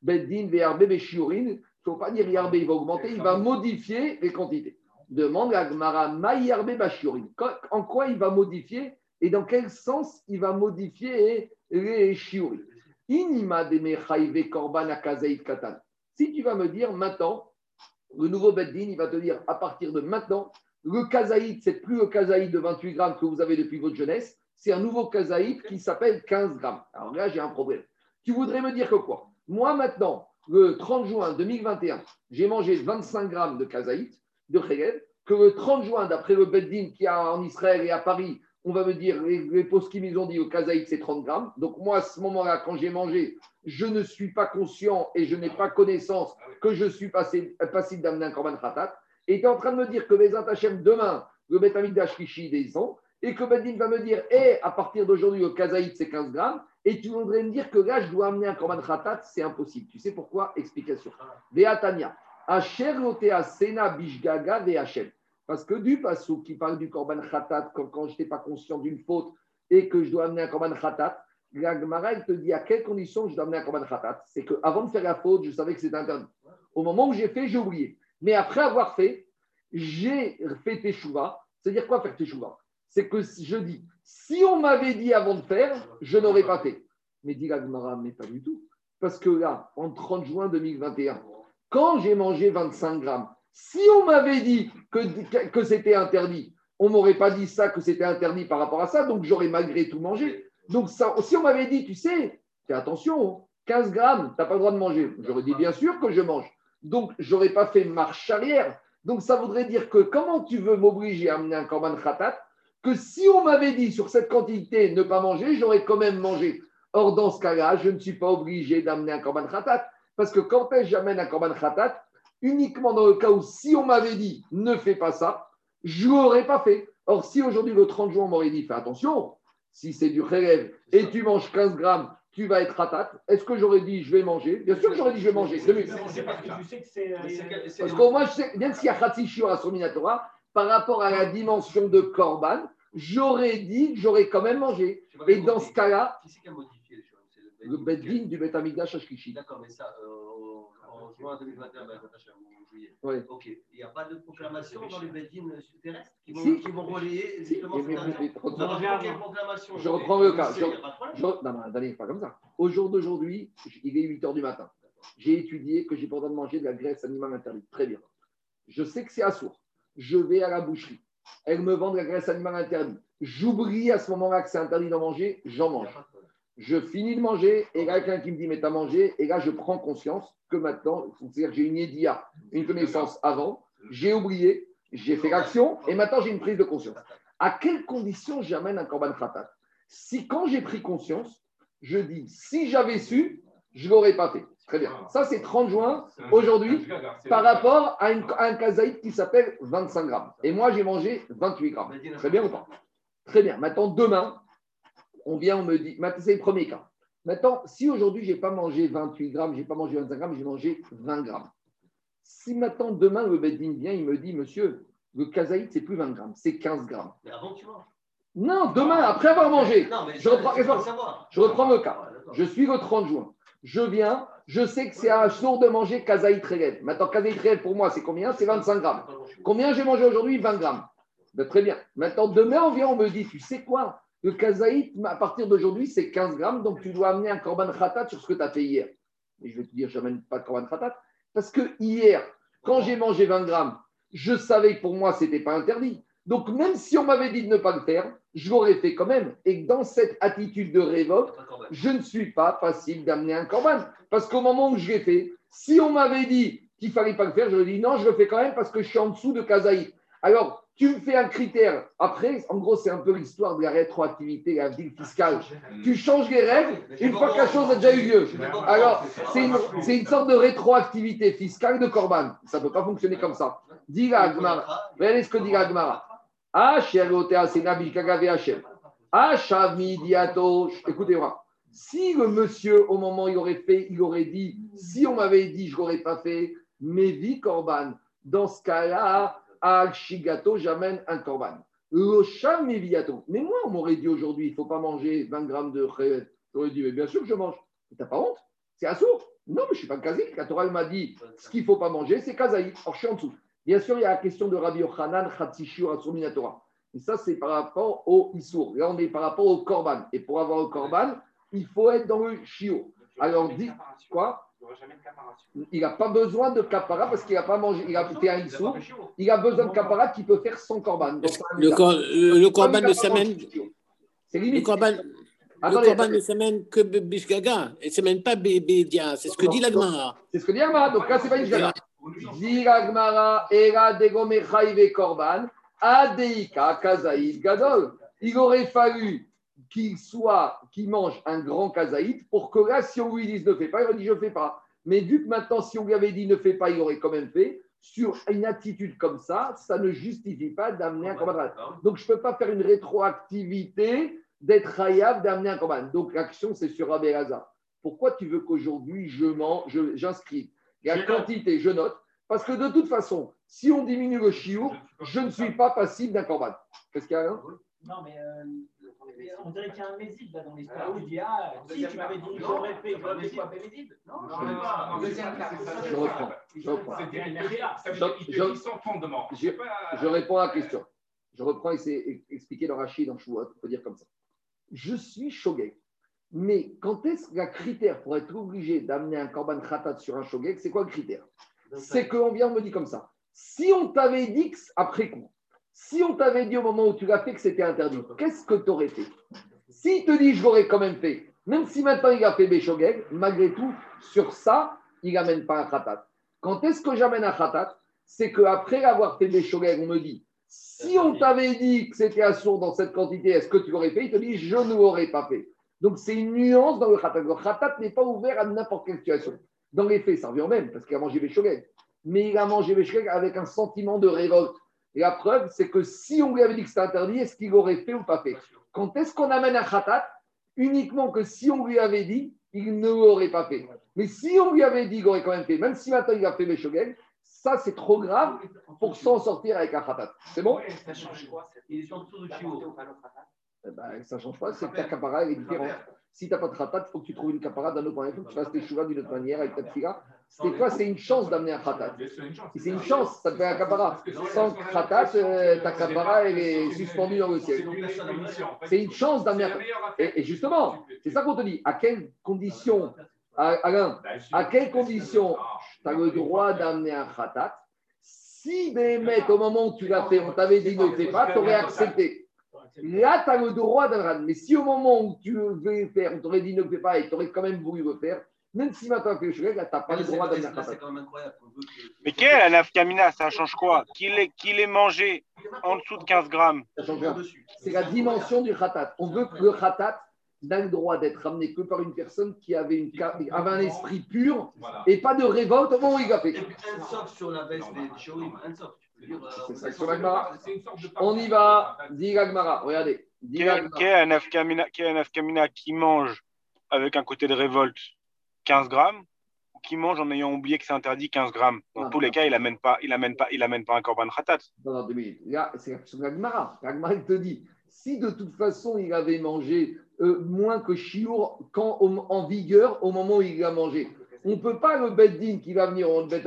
Beddin, Yarbe, Beshiurin. Il ne faut pas dire Yarbe, il va augmenter, il va modifier les quantités. Demande la Gemara, Ma Yarbe, Bashiurin. En quoi il va modifier et dans quel sens il va modifier les shiurim Inima Korban Katan. Si tu vas me dire maintenant, le nouveau Beddin, il va te dire à partir de maintenant, le kazaït, c'est plus le kazaït de 28 grammes que vous avez depuis votre jeunesse, c'est un nouveau kazaït qui s'appelle 15 grammes. Alors là, j'ai un problème. Tu voudrais me dire que quoi? Moi, maintenant, le 30 juin 2021, j'ai mangé 25 grammes de kazaït, de khegel, que le 30 juin, d'après le Beddin qui a en Israël et à Paris, on va me dire, les, les qui nous ont dit au kazaït, c'est 30 grammes. Donc moi, à ce moment-là, quand j'ai mangé, je ne suis pas conscient et je n'ai pas connaissance que je suis passé, passible d'amener un korban khatat. Et tu es en train de me dire que les Hachem, demain, le Betamik d'Ashkishi descend, et que Bedin va me dire, hé, à partir d'aujourd'hui, le kazaït, c'est 15 grammes, et tu voudrais me dire que là, je dois amener un korban khatat, c'est impossible. Tu sais pourquoi? Explication. Veatania, Asher lotea sena bishgaga ve'Hachem. Parce que du passou qui parle du korban khatat, quand, je n'étais pas conscient d'une faute et que je dois amener un korban khatat, la te dit à quelles conditions je dois amener un korban khatat. C'est qu'avant de faire la faute, je savais que c'était interdit. Au moment où j'ai fait, j'ai oublié. Mais après avoir fait, j'ai fait teshuva. C'est-à-dire quoi faire teshuva? C'est que je dis, si on m'avait dit avant de faire, je n'aurais pas fait. Mais dit la mais pas du tout. Parce que là, en 30 juin 2021, quand j'ai mangé 25 grammes, si on m'avait dit que, que c'était interdit, on m'aurait pas dit ça, que c'était interdit par rapport à ça, donc j'aurais malgré tout mangé. Donc ça, si on m'avait dit, tu sais, fais attention, 15 grammes, tu n'as pas le droit de manger, j'aurais dit bien sûr que je mange. Donc, je n'aurais pas fait marche arrière. Donc, ça voudrait dire que comment tu veux m'obliger à amener un korban khatat que si on m'avait dit sur cette quantité ne pas manger, j'aurais quand même mangé. Or, dans ce cas-là, je ne suis pas obligé d'amener un korban khatat. Parce que quand j'amène un korban khatat? Uniquement dans le cas où, si on m'avait dit ne fais pas ça, je ne l'aurais pas fait. Or, si aujourd'hui, le 30 juin, on m'aurait dit fais attention, si c'est du khelev et tu manges 15 grammes, tu vas être khatat. Est-ce que j'aurais dit je vais manger? Bien sûr que j'aurais dit je vais manger. C'est parce que tu sais que c'est. euh, Parce qu'au moins, je sais, même s'il y a Khatsi Shiur à par rapport à la dimension de Korban, j'aurais dit que j'aurais quand même mangé. Et bien dans ce cas-là, Qui c'est qui a modifié les choses le Beddin du Bet Amigdash Ashkishi. D'accord, mais ça, euh, en en juin 2021, Natacha, ou en juillet. Ouais. Ok, il n'y a pas de proclamation dans les Beddin terrestres qui vont, Si. qui vont relayer Si, justement cette proclamation. je reprends le cas. Je-. Je- non, non, Daniel, pas comme ça. Au jour d'aujourd'hui, il est 8 h du matin. J'ai étudié que j'ai pas le droit de manger de la graisse animale interdite. Très bien. Je sais que c'est assourd. Je vais à la boucherie. Elle me vend de la graisse animale interdite. J'oublie à ce moment-là que c'est interdit d'en manger, j'en Il n'y a mange. Je finis de manger et là, quelqu'un qui me dit Mais t'as mangé Et là, je prends conscience que maintenant, c'est-à-dire que j'ai une édia, une connaissance avant, j'ai oublié, j'ai fait l'action et maintenant j'ai une prise de conscience. À quelles conditions j'amène un korban khatat? Si quand j'ai pris conscience, je dis Si j'avais su, je ne l'aurais pas fait. Très bien. Ça, c'est 30 juin aujourd'hui par rapport à, un kazaït qui s'appelle 25 grammes. Et moi, j'ai mangé 28 grammes. Très bien ou pas? Très bien. Maintenant, demain, on vient, on me dit, maintenant, c'est le premier cas. Maintenant, si aujourd'hui, je n'ai pas mangé 28 grammes, je n'ai pas mangé 25 grammes, j'ai mangé 20 grammes. Si maintenant, demain, le Beddin vient, il me dit, monsieur, le kazaït, c'est plus 20 grammes, c'est 15 grammes. Mais avant que tu manges. Non, demain, après avoir mangé, Non, mais je reprends, je reprends le cas. Je suis le 30 juin. Je viens, je sais que c'est un sourd de manger kazaït réel. Maintenant, kazaït réel, pour moi, c'est combien? C'est 25 grammes. Combien j'ai mangé aujourd'hui? 20 grammes. Ben, très bien. Maintenant, demain, on vient, on me dit, tu sais quoi? Le kazaït, à partir d'aujourd'hui, c'est 15 grammes, donc tu dois amener un korban khatat sur ce que tu as fait hier. Et je vais te dire, je n'amène pas de korban khatat. Parce que hier, quand j'ai mangé 20 grammes, je savais que pour moi, ce n'était pas interdit. Donc, même si on m'avait dit de ne pas le faire, je l'aurais fait quand même. Et dans cette attitude de révolte, je ne suis pas facile d'amener un corban. Parce qu'au moment où je l'ai fait, si on m'avait dit qu'il ne fallait pas le faire, je dis non, je le fais quand même parce que je suis en dessous de Kazaï. Alors, tu me fais un critère. Après, en gros, c'est un peu l'histoire de la rétroactivité, la ville fiscale. Tu changes les règles une fois que la chose a déjà eu lieu. Alors, c'est une, c'est une sorte de rétroactivité fiscale de Corban. Ça ne peut pas fonctionner comme ça. Dis la Agmara. Regardez ce que dit la Agmara. Ah. Ah. Écoutez-moi. Si le monsieur, au moment où il aurait fait, il aurait dit, si on m'avait dit, je ne l'aurais pas fait, mais vie Corban. Dans ce cas-là, à Shigato, j'amène un Corban. L'Osham Meviato. Mais moi, on m'aurait dit aujourd'hui, il ne faut pas manger 20 grammes de Khéret. J'aurais dit, mais bien sûr que je mange. T'as pas honte C'est assourd Non, mais je ne suis pas kazaïk. La Torah m'a dit, ce qu'il ne faut pas manger, c'est kazaïk. Or, je suis en dessous. Bien sûr, il y a la question de Rabbi Yochanan, Khatsishur, Asur Torah. Et ça, c'est par rapport au Issour. Là, on est par rapport au Korban. Et pour avoir le Korban, il faut être dans le Shio. Alors, dis quoi? Il de n'a pas besoin de kapara parce qu'il n'a pas mangé. Il a fait un Issour. Il a besoin de kapara qui peut faire son Korban. Donc, Le, cor- le, le corban Comme il a ne pas s'amène. mangé Shio. C'est Le limite. corban, le corban ne s'amène que Bishgaga. Il ne s'amène pas Bédia. C'est ce que dit la Gemara. C'est ce que dit Agmara. Donc là, c'est pas une Gemara. Dit Era Degomechaive Korban, Adeika Kazaïd Gadol. Il aurait fallu qu'il soit, qu'il mange un grand kazaïd pour que là, si on lui dise ne fais pas, il aurait dit je ne fais pas. Mais vu que maintenant, si on lui avait dit ne fais pas, il aurait quand même fait. Sur une attitude comme ça, ça ne justifie pas d'amener un korban. Donc, je ne peux pas faire une rétroactivité d'être hayab d'amener un korban. Donc, l'action, c'est sur Rabbi. Pourquoi tu veux qu'aujourd'hui, je mens, je- j'inscris la quantité, je note Parce que de toute façon, si on diminue le chiour, je ne suis pas passible d'un korban. Qu'est-ce qu'il y a hein? Non, mais euh, on dirait qu'il y a un méside là dans l'histoire. Il dit Ah, si tu m'avais dit, j'aurais fait. Non, Non, je non, sais pas. deuxième cas. Je reprends. Je reprends. C'est sans fondement. je- réponds à la question. Je reprends et c'est expliqué dans Rachid, dans Chouot, on peut dire comme ça. Je suis shogeg. Mais quand est-ce que le critère pour être obligé d'amener un korban khatat sur un shogeg, c'est quoi le critère? C'est qu'on vient, on me dit comme ça. Si on t'avait dit que, après coup, si on t'avait dit au moment où tu l'as fait que c'était interdit, qu'est-ce que tu aurais fait? S'il te dit je l'aurais quand même fait, même si maintenant il a fait Béchogeg, malgré tout, sur ça, il n'amène pas un khatat. Quand est-ce que j'amène un khatat? C'est qu'après avoir fait Béchogeg, on me dit si on t'avait dit que c'était assourd dans cette quantité, est-ce que tu l'aurais fait? Il te dit je ne l'aurais pas fait. Donc c'est une nuance dans le khatat. Le khatat n'est pas ouvert à n'importe quelle situation. Dans les faits, ça revient au même, parce qu'il a mangé Béchogeg. Mais il a mangé Béchogeg avec un sentiment de révolte. Et la preuve, c'est que si on lui avait dit que c'était interdit, est-ce qu'il aurait fait ou pas fait? Quand est-ce qu'on amène un khatat Uniquement que si on lui avait dit, il ne l'aurait pas fait? Mais si on lui avait dit qu'il aurait quand même fait, même si maintenant il a fait Béchogeg, ça c'est trop grave pour s'en sortir avec un khatat. C'est bon? Ça change quoi Il est en dessous du chiot. Eh ben, ça ne change pas, c'est que ta capara elle est différente. Si tu n'as pas de khatat, il faut que tu trouves une capara d'un autre point. Il faut que tu fasses tes chouras d'une autre manière avec ta fila. C'est quoi C'est une chance d'amener un khatat. C'est une chance, ça te fait un capara. Sans khatat, euh, ta capara elle est suspendue dans le ciel. C'est une chance d'amener un et, et justement, c'est ça qu'on te dit. À quelles conditions, Alain, à quelles conditions tu as le droit d'amener un khatat? Si des mecs, au moment où tu l'as fait, on t'avait dit ne le fais pas, tu aurais accepté. Là, tu as le droit d'un Mais si au moment où tu veux faire, on t'aurait dit ne le fais pas et tu aurais quand même voulu le faire, même si maintenant que je là, tu n'as pas le droit khatat. c'est quand même incroyable. Mais quelle est la nafkamina Ça change quoi? Qu'il ait, qu'il ait mangé en dessous de 15 grammes. C'est la dimension du khatat. On veut que le khatat n'a le droit d'être ramené que par une personne qui avait, une, avait un esprit pur et pas de révolte au moment où il a fait. Et puis, un soft sur la veste des un soft. C'est on la. C'est de y va, dit Gagmara. Regardez. Quelle est la la nafkamina qui mange avec un côté de révolte 15 grammes ou qui mange en ayant oublié que c'est interdit 15 grammes? Dans Ah. tous les cas, il n'amène pas, il amène pas, il amène pas un korban khatat. Non, non, deux minutes. Là, c'est sur Gagmara. Gagmara, il te dit si de toute façon il avait mangé euh, moins que Chiour quand, en vigueur au moment où il a mangé, on ne peut pas, le Beddin qui va venir en Bet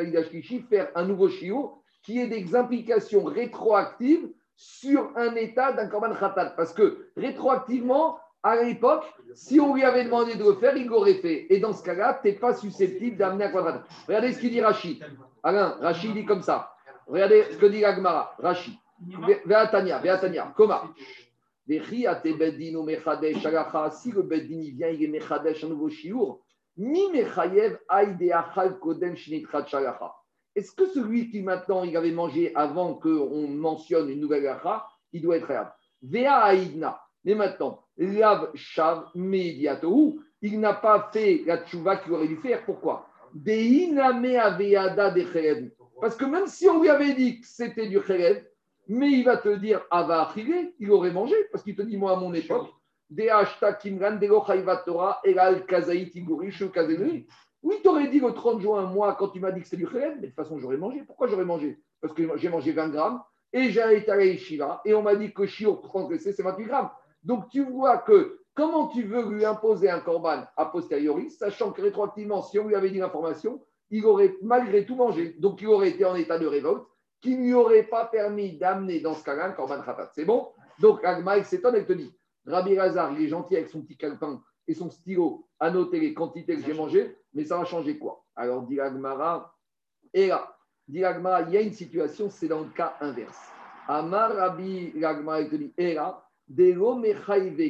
faire un nouveau Chiour qui ait des implications rétroactives sur un état d'un Korban Khatat. Parce que rétroactivement, à l'époque, si on lui avait demandé de le faire, il l'aurait fait. Et dans ce cas-là, tu n'es pas susceptible d'amener un Korban. Regardez ce qu'il dit Rachid. Alain, Rachid dit comme ça. Regardez ce que dit Agmara. Rachid. Veatania, Veatania, Koma. Si le beddin vient, il est mechadesh un nouveau shiur. Mi mechayev aïde achal kodem shinitrat. Est-ce que celui qui maintenant il avait mangé avant qu'on mentionne une nouvelle alacha, il doit être réable Vea aïdna. Mais maintenant, lav shav mediatohu, il n'a pas fait la tchouva qu'il aurait dû faire. Pourquoi? Parce que même si on lui avait dit que c'était du cherev, mais il va te dire Ava achilé, il aurait mangé, parce qu'il te dit, moi, à mon époque, des hashta kimran, Torah, egal kazaït, igorish, kazenui. Oui, t'aurais dit le 30 juin, moi, quand tu m'as dit que c'était du cherev, mais de toute façon, j'aurais mangé. Pourquoi j'aurais mangé? Parce que j'ai mangé 20 grammes, et j'ai été à la yeshiva, et on m'a dit que shiur transgressé, c'est 28 grammes. Donc, tu vois que comment tu veux lui imposer un korban a posteriori, sachant que rétroactivement, si on lui avait dit l'information, il aurait malgré tout mangé. Donc, il aurait été en état de révolte qui ne lui aurait pas permis d'amener dans ce cas-là un korban khatat. C'est bon? Donc, Agma, il s'étonne, elle te dit Rabbi Lazar, il est gentil avec son petit calepin et son stylo à noter les quantités que j'ai mangées, mais ça va changer quoi? Alors, dit Agmara, et dit Agmara, il y a une situation, c'est dans le cas inverse. Amar Rabbi Agmara, il te dit, et là,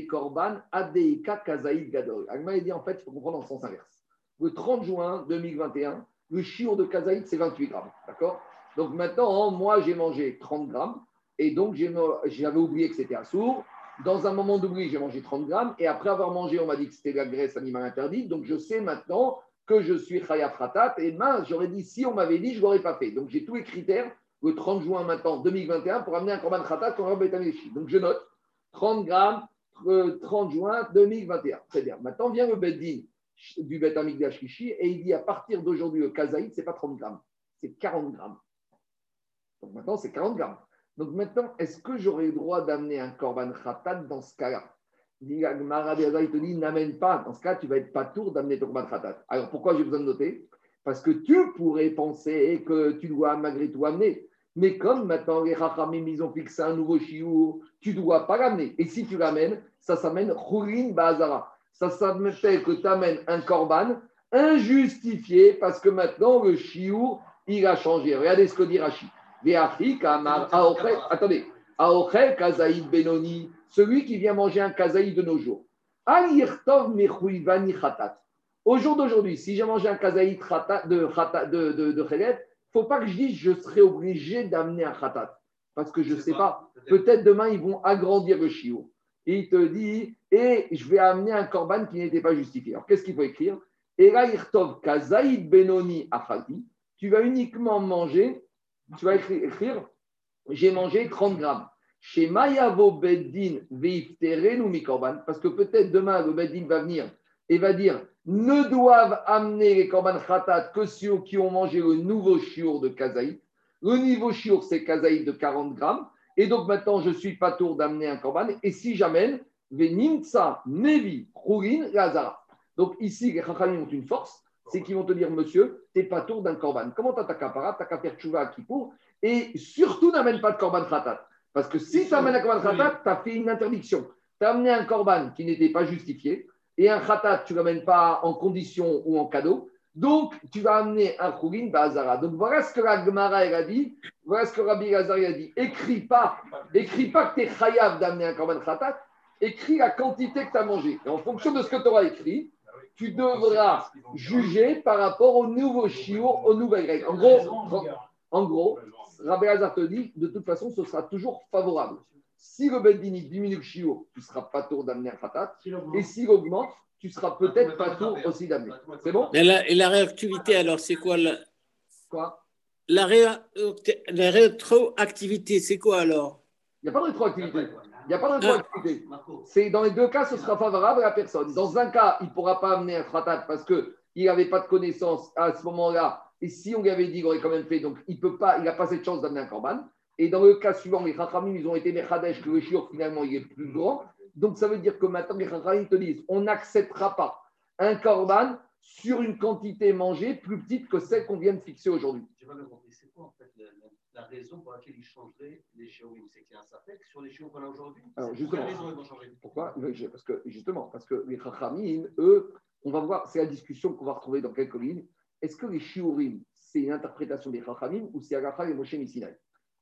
korban adeika kazaïd gadol. Agmara, il dit en fait, il faut comprendre en sens inverse. Le 30 juin 2021, le chiot de kazaïd, c'est 28 grammes. D'accord? Donc maintenant, moi, j'ai mangé 30 grammes et donc j'avais oublié que c'était assourd. Dans un moment d'oubli, j'ai mangé 30 grammes et après avoir mangé, on m'a dit que c'était la graisse animale interdite. Donc je sais maintenant que je suis chayav ratat et mince, j'aurais dit, si on m'avait dit, je ne l'aurais pas fait. Donc j'ai tous les critères le 30 juin maintenant 2021 pour amener un korban khatat un bétaméchi. Donc je note 30 grammes, euh, 30 juin 2021. Très bien. Maintenant vient le beddin du Bet Kishi et il dit à partir d'aujourd'hui le kazaïd, ce n'est pas 30 grammes, c'est 40 grammes. Donc maintenant c'est 40 grammes. Donc maintenant, est-ce que j'aurai le droit d'amener un korban khatat dans ce cas-là? Il te dit n'amène pas. Dans ce cas, tu vas être pas tour d'amener ton korban khatat. Alors pourquoi j'ai besoin de noter? Parce que tu pourrais penser que tu dois malgré tout amener. Mais comme maintenant les Rachamim, ils ont fixé un nouveau chiour, tu ne dois pas l'amener. Et si tu l'amènes, ça s'amène Khourin Bazara. Ça s'appelle que tu amènes un korban injustifié parce que maintenant le chiour, il a changé. Regardez ce que dit aochel- Attendez. Aochel kazaïd benoni, celui qui vient manger un kazaïd de nos jours. Khatat. Au jour d'aujourd'hui, si j'ai mangé un khata- de, khata- de, de, de faut pas que je dise je serai obligé d'amener un khatat. Parce que je ne sais pas. Peut-être demain, ils vont agrandir le chiot. Et il te dit, et je vais amener un corban qui n'était pas justifié. Alors, qu'est-ce qu'il faut écrire? Et là, Irtov Kazaïd Benoni tu vas uniquement manger, tu vas écrire, j'ai mangé 30 grammes. Chez Mayavo Beddin Veifterenu mi korban, parce que peut-être demain, le Beddin va venir et va dire ne doivent amener les korban khatat que ceux qui ont mangé le nouveau chiour de Kazaïd. Le niveau chiour, c'est Kazaïd de 40 grammes. Et donc maintenant, je suis pas tour d'amener un korban. Et si j'amène, Venimtsa, Nevi, Khourin, Lazara. Donc ici, les Chachamim ont une force, c'est qu'ils vont te dire, monsieur, t'es pas tour d'un korban. Comment t'as ta capara, t'as qu'à faire tchouva à Kippour, et surtout n'amène pas de korban khatat. Parce que si tu amènes un korban khatat, tu as fait une interdiction. Tu as amené un korban qui n'était pas justifié, et un khatat, tu ne l'amènes pas en condition ou en cadeau. Donc, tu vas amener un khourin bazara. Donc, voilà ce que la Gemara a dit. Voilà ce que Rabbi Lazar a dit. Écris pas, écris pas que tu es chayav d'amener un korban khatat. Écris la quantité que tu as mangé. Et en fonction de ce que tu auras écrit, tu devras juger par rapport au nouveau chiour, aux nouvelles règles. En gros, en gros, Rabbi Lazar te dit, de toute façon, ce sera toujours favorable. Si le Beddini diminue le chiour, tu ne seras pas tour d'amener un khatat. Et s'il augmente, tu seras peut-être pas tour aussi d'amener. C'est bon? Mais la- et la réactivité, alors, c'est quoi la, Quoi? La, ré- la rétroactivité, c'est quoi alors? Il n'y a pas de rétroactivité. Il n'y a pas de rétroactivité. C'est dans les deux cas, ce sera favorable à la personne. Dans un cas, il ne pourra pas amener un khatat parce qu'il n'avait pas de connaissance à ce moment-là. Et si on lui avait dit, il aurait quand même fait. Donc, il peut pas, il n'a pas cette chance d'amener un korban. Et dans le cas suivant, les Chachamim, ils ont été Mechadesh, que le shiur, finalement, il est plus grand. Donc, ça veut dire que maintenant, les Chachamim te disent, on n'acceptera pas un korban sur une quantité mangée plus petite que celle qu'on vient de fixer aujourd'hui. Compris. C'est quoi en fait la, la- la raison pour laquelle ils changeraient les shiurim? C'est qu'il y a un sapek sur les shiurim qu'on a aujourd'hui Alors, justement. Pour quelle raison ils vont changer? Pourquoi? Parce que justement, parce que les Chachamim, eux, on va voir, c'est la discussion qu'on va retrouver dans quelques lignes. Est-ce que les Shiurim, c'est une interprétation des Chachamim ou c'est Agacha et Moshe Misinaï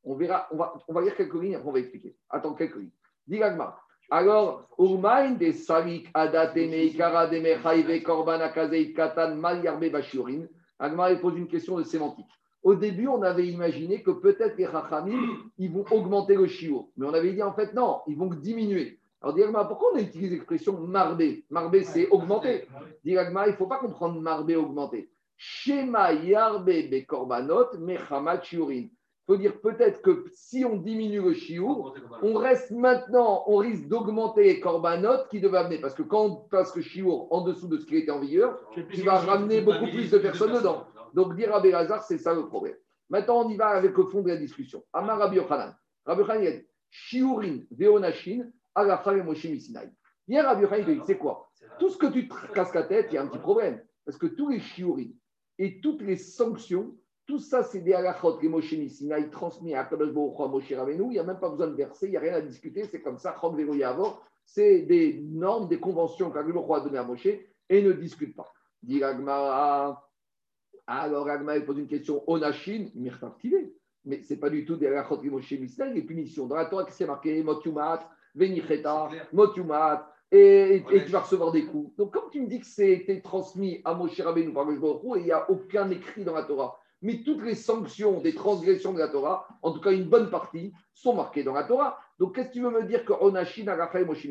On verra, on va, on va lire quelques lignes, après on va expliquer. Attends, quelques lignes. Dis Gagma. Alors, Urmain de Salik Adat Meikara de Mechaive Korban Akazeit Katan Mal Yarbe Bashurin. Agma il pose une question de sémantique. Au début, on avait imaginé que peut-être les Chachamim, ils vont augmenter le shiur. Mais on avait dit en fait non, ils vont diminuer. Alors, Diagma, pourquoi on a utilisé l'expression marbé Marbé, c'est augmenter. Diagma, il ne faut pas comprendre marbé augmenter. Shema yarbe be korbanot mechamat shiurin. Il faut dire peut-être que si on diminue le shiur, on reste maintenant, on risque d'augmenter les korbanot qui devaient amener. Parce que quand on passe le shiur en dessous de ce qui était en vigueur, tu vas ramener beaucoup plus de personnes dedans. Donc, dire Rabbi Lazar, c'est ça le problème. Maintenant, on y va avec le fond de la discussion. Amar Rabbi Yochanan. Rabbi Yochanan, il a dit Shiurin, Veonashin, Agacha et Misinaï. Hier, Rabbi Yochanan, il dit c'est quoi? Tout ce que tu te casses la tête, il y a un petit problème. Parce que tous les Shiurin et toutes les sanctions, tout ça, c'est des halachot que Moshe Misinaï transmis à Kadosh Baruch Moshe Rabbeinu. Il n'y a même pas besoin de verser, il n'y a rien à discuter. C'est comme ça, Yavor. C'est des normes, des conventions qu'Akadosh Baruch a données à Moshe et ne discute pas. Dit Agmara. Alors, Agma, il pose une question. Onashin, mirtaftivé. Mais ce n'est pas du tout des halachot que Moshe Misinaï, les punitions. Dans la Torah, qu'est-ce qui est marqué Motumat, Venicheta, Motumat, et, tu vas recevoir des coups. Donc, comme tu me dis que c'était transmis à Moshe Rabbeinu par le et il n'y a aucun écrit dans la Torah, mais toutes les sanctions des transgressions de la Torah, en tout cas une bonne partie, sont marquées dans la Torah. Donc, qu'est-ce que tu veux me dire que Onashin, Agacha et Moshe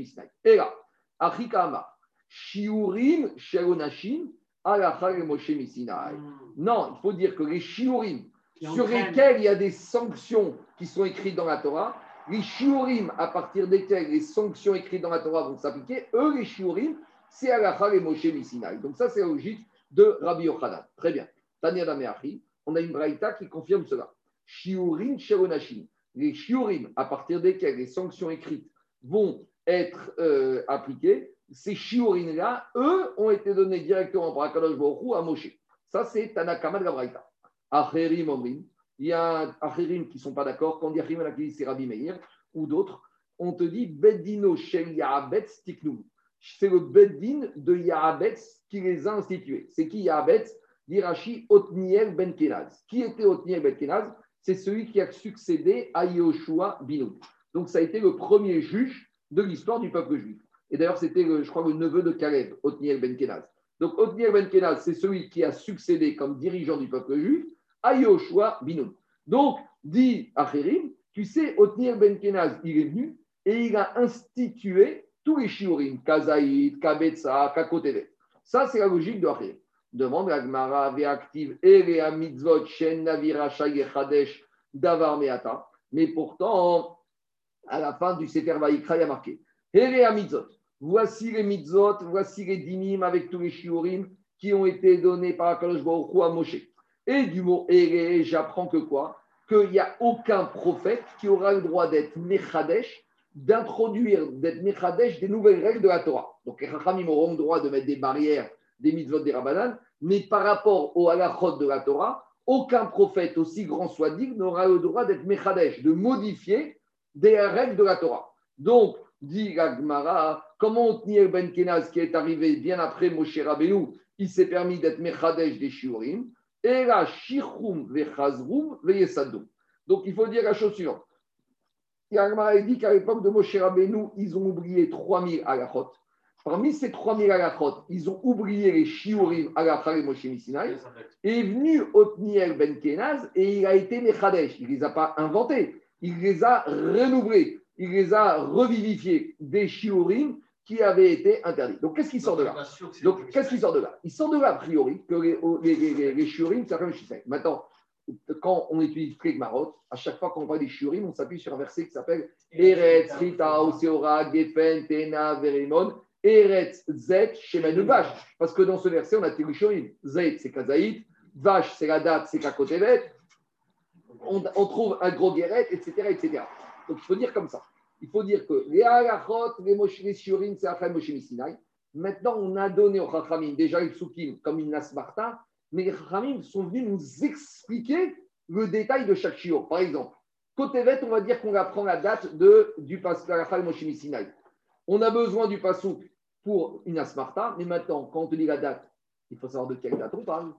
Et là, Achika Amar, Shiurim, Sheronashin, Agacha et Moshe Misinaï. Non, il faut dire que les Shiurim, sur lesquels il y a des sanctions qui sont écrites dans la Torah, les shiurim, à partir desquels les sanctions écrites dans la Torah vont s'appliquer, eux, les shiurim, c'est Alacha et Moshe Misinaï. Donc ça, c'est la logique de Rabbi Yochanan. Très bien. Tania Dameachi, on a une braïta qui confirme cela. Shiurim Sheronashim. Les shiurim, à partir desquels les sanctions écrites vont être euh, appliquées, ces shiurim-là, eux, ont été donnés directement par Akadosh Baruch à Moshe. Ça, c'est Tanakama de la braïta. Acherim Omrim, il y a Acherim qui ne sont pas d'accord. Quand on dit Acherim, on a dit c'est Rabbi Meir ou d'autres. On te dit Beddino Shel Yahabetz Tiknou. C'est le Beddin de Yahabetz qui les a institués. C'est qui Yahabetz Dirachi Otniel Ben Kenaz. Qui était Otniel Ben Kenaz? C'est celui qui a succédé à Yoshua Binoun. Donc ça a été le premier juge de l'histoire du peuple juif. Et d'ailleurs, c'était, je crois, le neveu de Caleb, Otniel Ben Kenaz. Donc Otniel Ben Kenaz, c'est celui qui a succédé comme dirigeant du peuple juif à Yoshua. Donc, dit Acherim, tu sais, Otniel Ben Kenaz, il est venu et il a institué tous les shiurim, Kazaïd, Kabetsa, Kakotevet. Ça, c'est la logique de Achille. Demande la Gemara, Ve'aktiv, Ere mitzvot, Shen Navira, Davar Meata. Mais pourtant, à la fin du Sefer Vaikra, il y a marqué Ere mitzvot. Voici les mitzvot, voici les dinim avec tous les shiurim qui ont été donnés par Akadosh Baruch à Moshe. Et du mot Ere, j'apprends que quoi? Qu'il n'y a aucun prophète qui aura le droit d'être Mechadesh, d'introduire, d'être Mechadesh des nouvelles règles de la Torah. Donc les Chachamim auront le droit de mettre des barrières, des mitzvot, des rabbanan, mais par rapport au halachot de la Torah, aucun prophète, aussi grand soit-il, n'aura le droit d'être Mechadesh, de modifier des règles de la Torah. Donc, dit Gagmara, comment Otniel Ben Kenaz, qui est arrivé bien après Moshe Rabbeinu, il s'est permis d'être Mechadesh des Shiurim, et là, Shirchum Vechazrum Veyesadum. Donc, il faut dire la chose suivante. Gagmara dit qu'à l'époque de Moshe Rabbeinu, ils ont oublié 3000 halachot. Parmi ces 3000 halachot, ils ont oublié les Shiurim halachah et Moshe Missinai. Est venu Otniel Ben Kenaz et il a été Mechadesh. Il ne les a pas inventés, il les a renouvelés, il les a revivifiés des Shiurim qui avaient été interdits. Donc, qu'est-ce qui sort de là Donc, qu'est-ce qui sort de là Il sort de là, a priori, que les, les, les, les, les Shiurim, c'est comme je Maintenant, quand on étudie Marot, à chaque fois qu'on parle des Shiurim, on s'appuie sur un verset qui s'appelle Eretz, Rita, Oseora, Gefen, Tena, Verimon, Eretz, Zet, Shemen, Vache. Parce que dans ce verset, on a les Shiurim. Zet, c'est Kazaït, Vache, c'est la date, c'est Kakotevet. On, on trouve un gros guéret, etc., etc. Donc, il faut dire comme ça. Il faut dire que les halachot, les Shiurim, c'est Achai Moshe Missinai. Maintenant, on a donné aux Chachamim déjà les psukim comme une Nasmarta, mais les Chachamim sont venus nous expliquer le détail de chaque shiur. Par exemple, côté on va dire qu'on apprend la date de, du Pascal Moshe Missinai. On a besoin du Passouk pour une Asmarta, mais maintenant, quand on te dit la date, il faut savoir de quelle date on parle.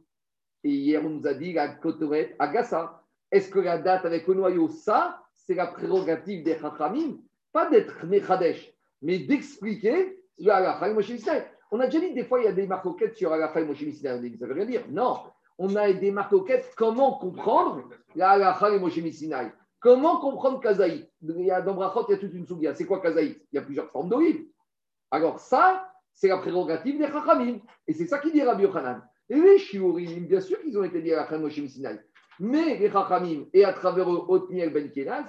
Et hier, on nous a dit la Kotoret Agassa. Est-ce que la date avec le noyau, ça, c'est la prérogative des Chachamim Pas d'être Mechadesh, mais d'expliquer la halakha et Moshe. On a déjà dit des fois, il y a des marcoquettes sur halakha et Moshe dit, ça veut rien dire. Non, on a des marcoquettes. Comment comprendre la halakha et Moshe Missinai Comment comprendre Kazaït? Il y a, Dans Brachot, il y a toute une sougia. C'est quoi Kazaït? Il y a plusieurs formes d'olive. Alors ça, c'est la prérogative des Chachamim. Et c'est ça qui dit Rabbi Yochanan. Et les Shiurim, bien sûr qu'ils ont été liés à la Moshe Missinai. Mais les Chachamim, et à travers eux, Otniel Ben Kenaz,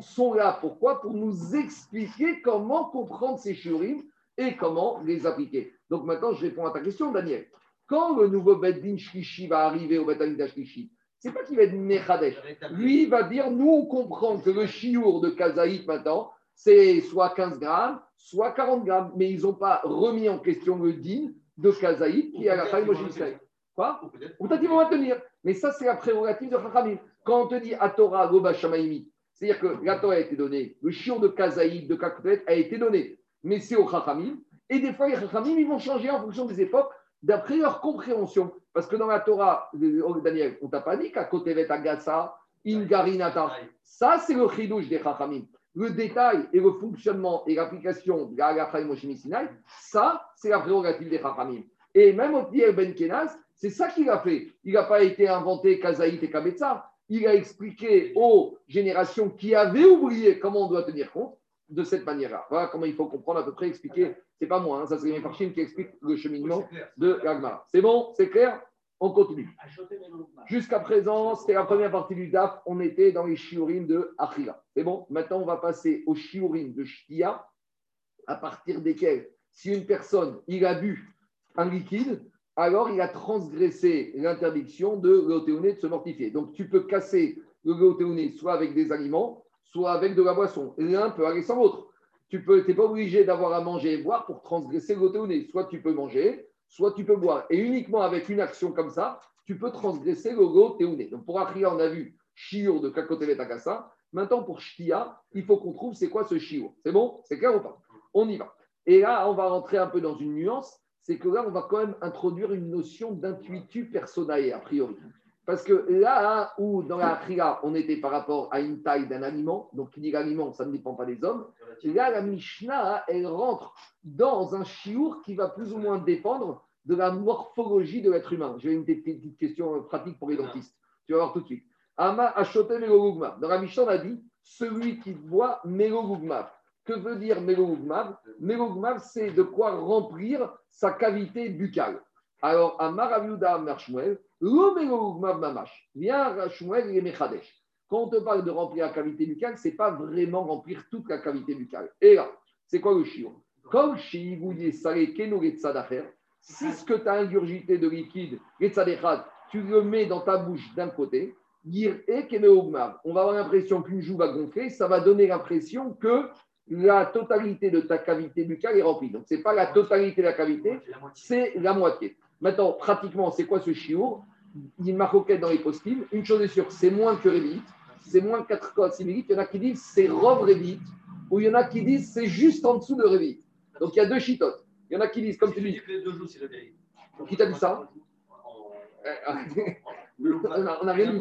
sont là. Pourquoi? Pour nous expliquer comment comprendre ces Shiurim et comment les appliquer. Donc maintenant, je réponds à ta question, Daniel. Quand le nouveau Beddin Shlishi va arriver au Beddin Shlishi, c'est pas qu'il va être Mechadesh. Lui, il va dire nous, on comprend que le chiour de Kazaït maintenant, c'est soit 15 grammes, soit 40 grammes. Mais ils n'ont pas remis en question le din de Kazaït qui est à la fin de Quoi? Ou peut-être qu'ils vont maintenir. Mais ça, c'est la prérogative de Chachamim. Quand on te dit à Torah, Goba Shamaimi, c'est-à-dire que la Torah a été donnée, le chiour de Kazaït, de Kakopet a été donné, mais c'est au Chachamim. Et des fois, les Chachamim, ils vont changer en fonction des époques d'après leur compréhension. Parce que dans la Torah, Daniel, on t'a pas dit qu'à Kotevet Agasa, Ingarinata. Ça, c'est le chidouche des Chachamim. Le détail et le fonctionnement et l'application de la Moshe Sinai, ça, c'est la prérogative des Chachamim. Et même Otniel Ben Kenaz, c'est ça qu'il a fait. Il n'a pas été inventé Kazaït et Kabetza. Il a expliqué aux générations qui avaient oublié comment on doit tenir compte de cette manière-là. Voilà comment il faut comprendre à peu près, expliquer. C'est pas moi, hein, ça c'est Mefarchim qui explique le cheminement de l'Agmara. C'est bon C'est clair? On continue. Jusqu'à présent, c'était la première partie du DAF. On était dans les shiurim de Achila. C'est bon? Maintenant, on va passer aux shiurim de Shtia, à partir desquels, si une personne, il a bu un liquide, alors il a transgressé l'interdiction de l'otéoné de se mortifier. Donc, tu peux casser le l'otéoné soit avec des aliments, soit avec de la boisson. L'un peut aller sans l'autre. Tu n'es pas obligé d'avoir à manger et boire pour transgresser le Soit tu peux manger, soit tu peux boire. Et uniquement avec une action comme ça, tu peux transgresser le gotéoné. Donc pour Achia, on a vu Shiur de Kakotevet Takasa. Maintenant, pour Shtia, il faut qu'on trouve c'est quoi ce Shiur. C'est bon? C'est clair ou pas? On y va. Et là, on va rentrer un peu dans une nuance. C'est que là, on va quand même introduire une notion d'intuitu personae, a priori. Parce que là où dans la Kriya, on était par rapport à une taille d'un aliment, donc qui dit l'aliment, ça ne dépend pas des hommes, là la Mishnah, elle rentre dans un chiour qui va plus ou moins dépendre de la morphologie de l'être humain. J'ai une petite question pratique pour les dentistes. Tu vas voir tout de suite. Ama achote melogugma. Dans la Mishnah, on a dit celui qui boit melogugma. Que veut dire Melogmav Melogmav, c'est de quoi remplir sa cavité buccale. Alors, à Maraviuda Mershmuel, le Melogmav Mamash. Viens, Rashmuel, il est Mechadesh. Quand on te parle de remplir la cavité buccale, ce n'est pas vraiment remplir toute la cavité buccale. Et là, c'est quoi le chiot Comme chez Salé Keno Getzadacher, si ce que tu as ingurgité de liquide, tu le mets dans ta bouche d'un côté, et Kemeogmav, on va avoir l'impression qu'une joue va gonfler, ça va donner l'impression que la totalité de ta cavité buccale est remplie. Donc, ce n'est pas la totalité de la cavité, c'est la moitié. Maintenant, pratiquement, c'est quoi ce chiour Il maroquette dans les costumes. Une chose est sûre, c'est moins que Révit, c'est moins 4 codes similites. Il y en a qui disent c'est Rov Révit, ou il y en a qui disent c'est juste en dessous de Révit. Donc, il y a deux chitotes. Il y en a qui disent, comme tu dis. que les deux jours, c'est la vérité. Qui t'a dit ça? On n'a rien dit.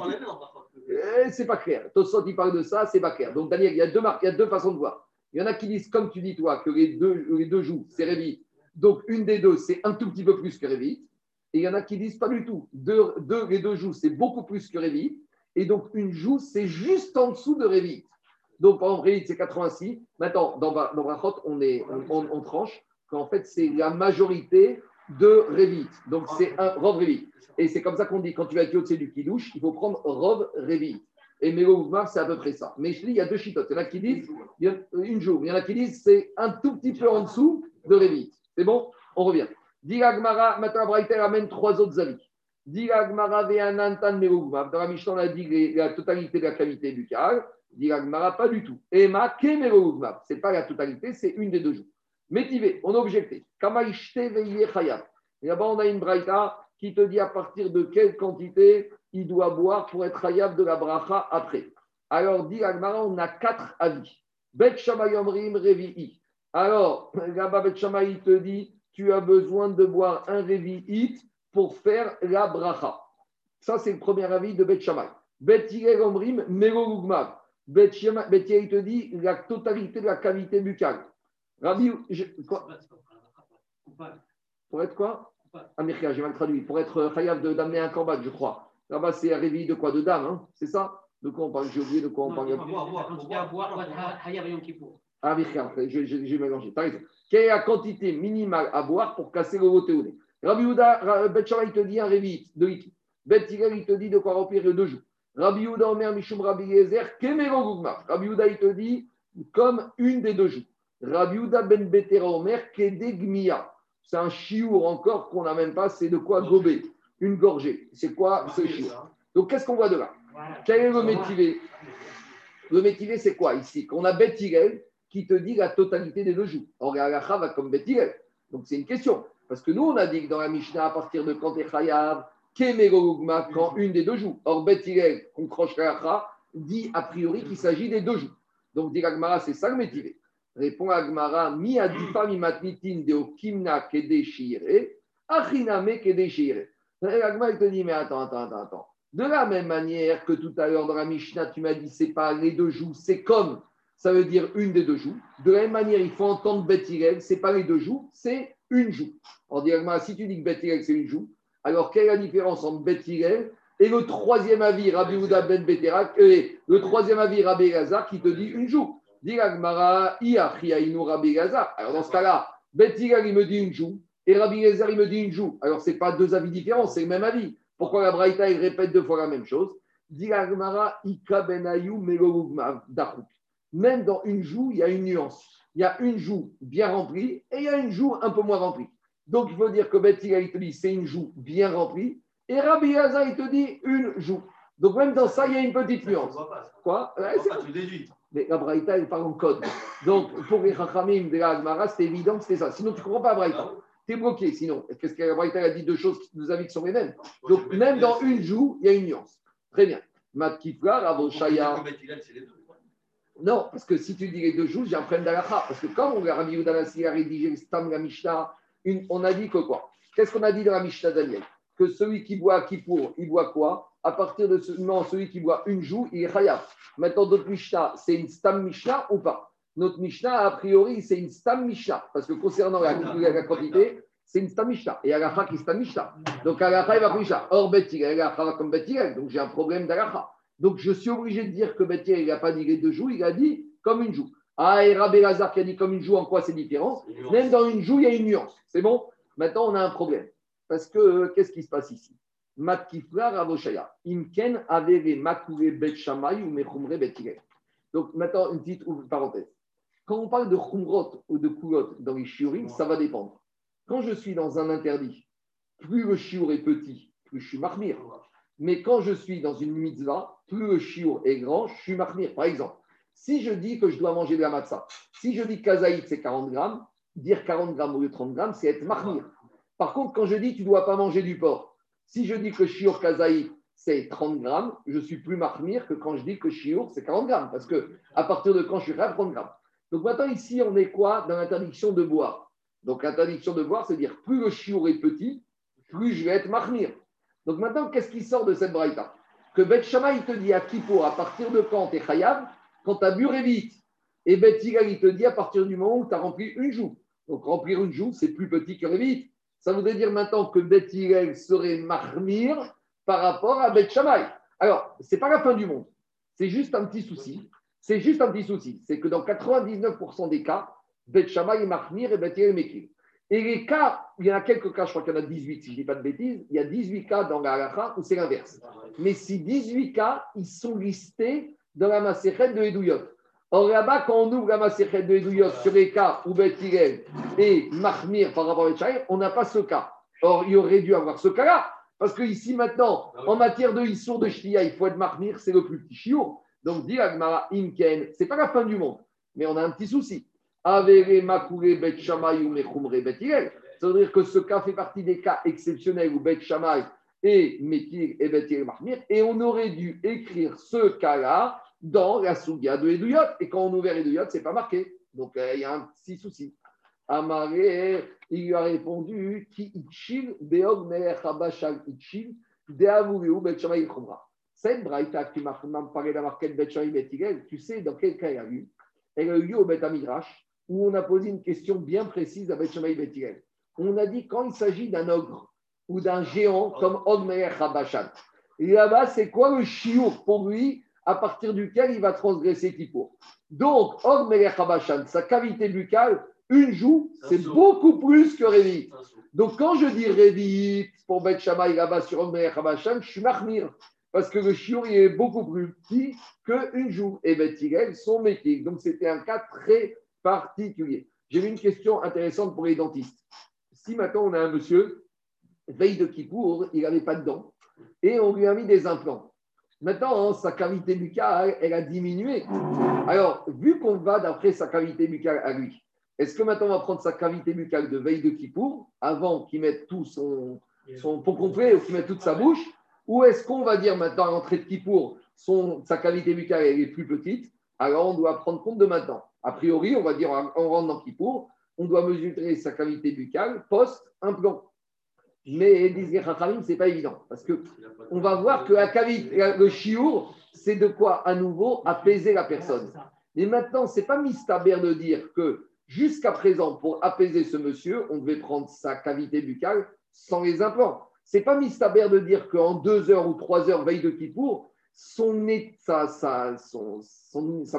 Eh, C'est pas clair. Tosot, il parle de ça, c'est pas clair. Donc, Daniel, il y, a deux marques, il y a deux façons de voir. Il y en a qui disent, comme tu dis, toi, que les deux, joues, c'est Révit. Donc, une des deux, c'est un tout petit peu plus que Révit. Et il y en a qui disent, pas du tout. Deux, les deux joues, c'est beaucoup plus que Révit. Et donc, une joue, c'est juste en dessous de Révit. Donc, exemple, Révit, c'est 86. Maintenant, dans, dans Brachot, on, est, on, tranche qu'en fait, c'est la majorité de Révit. Donc, c'est un Rov Révit. Et c'est comme ça qu'on dit, quand tu vas être au du Kidouche, il faut prendre Rov Révit. Et Mélo c'est à peu près ça. Mais je dis, il y a deux chitotes. Il y en a qui disent, il y a une jour. Il y en a qui disent, c'est un tout petit peu en dessous de Révit. C'est bon? On revient. Diragmara, maintenant, Braïter amène trois autres avis. Diragmara, Veanantan, Mélo Dans la Mishnah, on a dit la totalité de la cavité buccale. Diragmara, pas du tout. Ema, ke Mélo Ce n'est pas la totalité, c'est une des deux jours. Métivé, on a objecté. Kamaïchte veillé là-bas, on a une braïta qui te dit à partir de quelle quantité il doit boire pour être chayab de la bracha après. Alors, dit Agmara, on a quatre avis. Bet Shammai Omrim Revi'i. Alors, là-bas, Bet Shammai, il te dit tu as besoin de boire un Revi'it pour faire la bracha. Ça, c'est le premier avis de Bet Shammai. Bet Hillel Omrim Melolugmav. Bet te dit la totalité de la cavité buccale. Rabbi, je- pour être quoi? Américain, j'ai mal traduit. Pour être chayav de- d'amener un combat, je crois. Là-bas, c'est un réveil de quoi De dame, hein c'est ça De quoi on parle J'ai oublié de quoi on parle. Ah, j'ai mélangé. T'as raison. Quelle est la quantité minimale à boire pour casser le rotéoné Rabbi Houda, Bet il te dit un réveil de liquide. Bet il te dit de quoi remplir le deux jours. Rabbi Houda, Omer, Mishum, Rabbi Yezer, Kemero Gugma. Rabbi Houda, il te dit comme une des deux jours. Rabbi Houda ben Betera Omer, Kede Gmia. C'est un chiour encore qu'on n'a même pas, c'est de quoi gober. Une gorgée. C'est quoi ce chiour Donc, qu'est-ce qu'on voit de là Quel est le métier Le métier, c'est quoi ici Qu'on a Bet Hillel qui te dit la totalité des deux jours. Or, la halacha va comme Bet Hillel. Donc, c'est une question. Parce que nous, on a dit que dans la Mishnah, à partir de quand est Chayav, quand une des deux jours. Or, Bet Hillel, qu'on croche la halacha, dit a priori qu'il s'agit des deux jours. Donc, dit l'Agmara, c'est ça le métier. Répond Agmara, mi adifa mi matnitin de okimna kede shire, achiname kede shire. Agmara, il te dit, mais attends, attends, attends. De la même manière que tout à l'heure dans la Mishnah, tu m'as dit, c'est pas les deux jours, c'est comme, ça veut dire une des deux jours. De la même manière, il faut entendre Bet Hillel, c'est pas les deux jours, c'est une joue. On dit, Agmara, si tu dis que Bet Hillel, c'est une joue, alors quelle est la différence entre Bet Hillel et le troisième avis, Rabbi Houda ben Beterak, et le troisième avis, Rabbi Gazar, qui te dit une joue? Dit Iachiaïnou Rabbi Gazar. Alors dans ce cas-là, Bet Hillel, il me dit une joue, et Rabbi Gazar, il me dit une joue. Alors ce n'est pas deux avis différents, c'est le même avis. Pourquoi la Braïta, il répète deux fois la même chose? Dachouk. Même dans une joue, il y a une nuance. Il y a une joue bien remplie et il y a une joue un peu moins remplie. Donc il faut dire que Bet Hillel, il te dit c'est une joue bien remplie, et Rabbi Gazar, il te dit une joue. Donc même dans ça, il y a une petite nuance. Quoi? Ouais, c'est- Tu déduis. mais la Braïta, elle parle en code. Donc, pour les Chachamim de la Agmara, c'était évident que c'était ça. Sinon, tu ne comprends pas la Braïta. Tu es bloqué. Sinon, qu'est-ce que la Braïta a dit deux choses, deux avis qui sont les mêmes. Donc, même dans une joue, il y a une nuance. Très bien. Mat Kifra, Ravoshaya. Non, parce que si tu dis les deux jours, j'ai un problème d'Alacha. Parce que quand on a Rabbi Yehuda Nassi a rédigé le Stam la Mishnah, on a dit que quoi? Qu'est-ce qu'on a dit dans la Mishnah Daniel? Que celui qui boit Kippour, il boit quoi? À partir de ce moment, celui qui boit une joue, il est Chayav. Maintenant, notre Mishnah, c'est une Stam Mishnah ou pas? Notre Mishnah, a priori, c'est une Stam Mishnah. Parce que concernant la, la- la quantité, c'est une Stam Mishnah. Et Alacha qui est Stam Mishnah. Donc Alacha, il va Mishnah. Or, Betil, Alacha va comme Betil. Donc j'ai un problème d'Alacha. Donc, je suis obligé de dire que Bethia, il n'a pas dit les deux jours, il a dit comme une joue. Ah, et Rabbi Lazar qui a dit comme une joue, en quoi c'est différent? Même dans une joue, il y a une nuance. C'est bon? Maintenant, on a un problème. Parce que, euh, qu'est-ce qui se passe ici? Matkifra Ravoshaya. Imken avere makure bet ou mechumre bet. Donc, maintenant, une petite parenthèse. Quand on parle de chumrot ou de kulot dans les shiurim, ça va dépendre. Quand je suis dans un interdit, plus le shiur est petit, plus je suis marmir. Mais quand je suis dans une mitzvah, plus le shiur est grand, je suis marmir. Par exemple, si je dis que je dois manger de la matzah, si je dis kazaït c'est 40 grammes, dire 40 grammes au lieu de 30 grammes, c'est être marmir. Par contre, quand je dis tu ne dois pas manger du porc, si je dis que shiur kazaït c'est 30 grammes, je suis plus marmir que quand je dis que shiur c'est 40 grammes. Parce que à partir de quand je suis à 30 grammes. Donc maintenant, ici, on est quoi Dans l'interdiction de boire? Donc l'interdiction de boire, c'est dire plus le shiur est petit, plus je vais être marmir. Donc maintenant, qu'est-ce qui sort de cette braïta? Que Bet Shammai, il te dit à Kippour, à partir de quand tu es chayav? Quand tu as bu vite. Et Bet te dit à partir du moment où tu as rempli une joue. Donc remplir une joue, c'est plus petit que vite. Ça voudrait dire maintenant que Bet serait marmir par rapport à Bet Shammai. Alors, ce n'est pas la fin du monde. C'est juste un petit souci. C'est juste un petit souci. C'est que dans 99% des cas, Bet Shammai est marmir et Bet est. Et les cas, il y en a quelques cas, je crois qu'il y en a 18, si je ne dis pas de bêtises, il y a 18 cas dans la halakha où c'est l'inverse. Mais ces 18 cas, ils sont listés dans la Maserhet de Edouyot. Or là-bas, quand on ouvre la Maserhet de Edouyot sur les cas où Bet et Mahmir par rapport à Bet on n'a pas ce cas. Or, il aurait dû avoir ce cas-là. Parce que ici, maintenant, en matière de Issour de Shlia, il faut être Mahmir, c'est le plus petit chiot. Donc, dit Agmara Imken, c'est pas la fin du monde, mais on a un petit souci. Avere Makure Bet Shammai ou. Ça veut dire que ce cas fait partie des cas exceptionnels où Bet Shammai et Mekir et Bet Mahmir. Et on aurait dû écrire ce cas-là dans la Sougia de Edouyot. Et quand on ouvre Edouyot, ce n'est pas marqué. Donc euh, il y a un petit souci. Amaré, il lui a répondu Ki Itchil, Beog Habashal Deavureu Bet Shammai Chumra. Cette braïta qui m'a parlé de la marquette Bet Shammai Bet Hillel, tu sais dans quel cas elle a eu Elle a eu au Bet où on a posé une question bien précise à Bet Shammai Bet Hillel. On a dit quand il s'agit d'un ogre ou d'un géant comme Og Melech Habashal. Et là-bas, c'est quoi le chiour pour lui à partir duquel il va transgresser Kippour? Donc, Og Melech Habashan, sa cavité buccale, une joue, c'est beaucoup plus que sou. Donc, quand je dis Révit pour Bet Shammai là-bas sur Og Melech Habashan, je suis Mahmir. Parce que le chiour, il est beaucoup plus petit qu'une joue. Et Bet Hillel sont métiers. Donc, c'était un cas très particulier. J'ai une question intéressante pour les dentistes. Si maintenant on a un monsieur, veille de Kippour, il n'avait pas de dents, et on lui a mis des implants. Maintenant, hein, sa cavité buccale, elle a diminué. Alors, vu qu'on va d'après sa cavité buccale à lui, est-ce que maintenant on va prendre sa cavité buccale de veille de Kippour, avant qu'il mette tout son, son pot complet ou qu'il mette toute sa bouche, ou est-ce qu'on va dire maintenant à l'entrée de Kippour, son, sa cavité buccale est plus petite, alors on doit prendre compte de maintenant. A priori, on va dire, on rentre dans Kippour, on doit mesurer sa cavité buccale post-implant. Mais disent les Chachamim, ce n'est pas évident. Parce que on va voir que la cavité, le chiour, c'est de quoi à nouveau apaiser la personne. Mais maintenant, ce n'est pas mistaber de dire que jusqu'à présent, pour apaiser ce monsieur, on devait prendre sa cavité buccale sans les implants. Ce n'est pas mistaber de dire qu'en deux heures ou trois heures, veille de Kippour, son, nez- sa,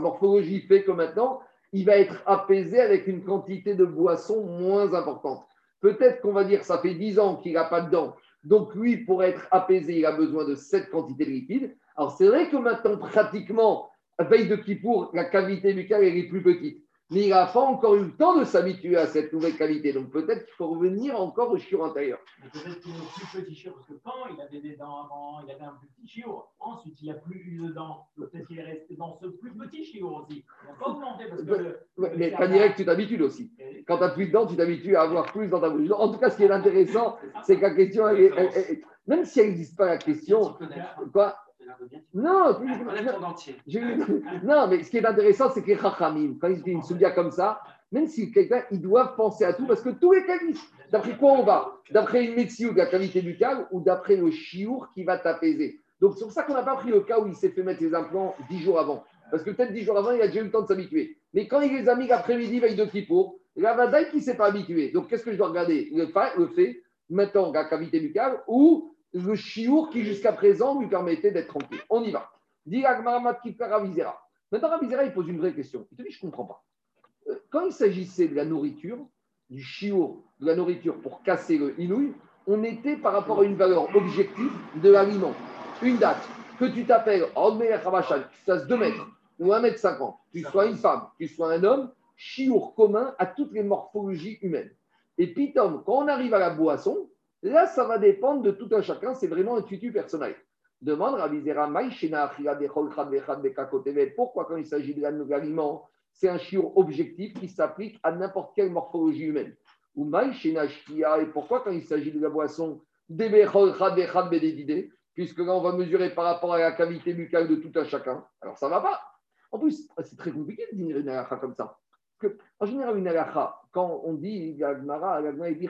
morphologie fait que maintenant, il va être apaisé avec une quantité de boisson moins importante. Peut-être qu'on va dire ça fait 10 ans qu'il n'a pas de dents. Donc lui, pour être apaisé, il a besoin de cette quantité de liquide. Alors c'est vrai que maintenant, pratiquement, veille de Kippour, la cavité buccale elle est plus petite. Mais il n'a pas encore eu le temps de s'habituer à cette nouvelle qualité. Donc peut-être qu'il faut revenir encore au chiot intérieur. Mais Peut-être qu'il est plus petit chiot, parce que quand il avait des dents avant, il avait un plus petit chiot. Ensuite, il n'y a plus eu de dents. Peut-être qu'il est resté dans ce plus petit chiot aussi. Il n'a pas augmenté parce que. le- Mais pas direct, tu t'habitues aussi. Quand tu n'as plus de dents, tu t'habitues à avoir plus dans ta bouche. En tout cas, ce qui est intéressant, c'est que la question, elle est- elle- elle- même si elle n'existe pas la question, quoi Non, non, mais ce qui est intéressant, c'est que les Chachamim, quand ils disent une soudia comme ça, même si quelqu'un, ils doivent penser à tout, parce que tous les existent. D'après quoi on va? D'après une médecine de la cavité buccale ou d'après le chiour qui va t'apaiser Donc c'est pour ça qu'on n'a pas pris le cas où il s'est fait mettre les implants dix jours avant. Parce que peut-être dix jours avant, il a déjà eu le temps de s'habituer. Mais quand il les a mis l'après-midi, veille de Kippour, la vadaille qui ne s'est pas habitué. Donc qu'est-ce que je dois regarder? Le fait, le fait, maintenant, la cavité buccale ou le chiour qui jusqu'à présent lui permettait d'être tranquille. On y va. Dit Ravizera. Maintenant, Ravizera, il pose une vraie question. Il te dit, je ne comprends pas. euh, quand il s'agissait de la nourriture, du chiour, de la nourriture pour casser le inouï, on était par rapport à une valeur objective de l'aliment. Une date, que tu t'appelles Omer Rabachan, que tu fasses 2 mètres ou 1 mètre 50, que tu sois une femme, que tu sois un homme, chiour commun à toutes les morphologies humaines. Et puis, Tom, quand on arrive à la boisson, là, ça va dépendre de tout un chacun, c'est vraiment un tutu personnel. Demande Bekakotevet. Pourquoi, quand il s'agit de l'aliment, c'est un chiour objectif qui s'applique à n'importe quelle morphologie humaine? Ou et pourquoi, quand il s'agit de la boisson, Puisque là, on va mesurer par rapport à la cavité buccale de tout un chacun. Alors, ça ne va pas. En plus, c'est très compliqué de dire une halakha comme ça. Parce que, en général, une halakha, quand on dit, Gagmara, Gagmara, il dit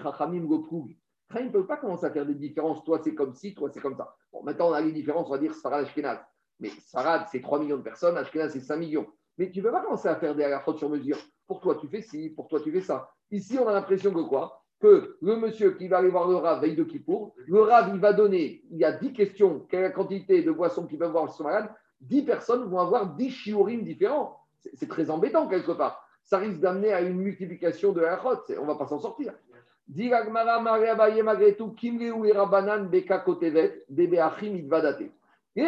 Chachamim ne peut pas commencer à faire des différences. Toi, c'est comme ci, toi, c'est comme ça. Bon, maintenant, on a les différences, on va dire Sarad Ashkenaz. Mais Sarad, c'est 3 millions de personnes, Ashkenaz, c'est 5 millions. Mais tu ne peux pas commencer à faire des halakhot sur mesure. Pour toi, tu fais ci, pour toi, tu fais ça. Ici, on a l'impression que quoi? Que le monsieur qui va aller voir le Rav veille de Kippour, le Rav, il va donner, il y a 10 questions, quelle est la quantité de boissons qu'ils peuvent boire sont malades, 10 personnes vont avoir 10 shiurim différents. C'est- très embêtant quelque part. Ça risque d'amener à une multiplication de. C'est- On ne va pas s'en sortir. Dit. Les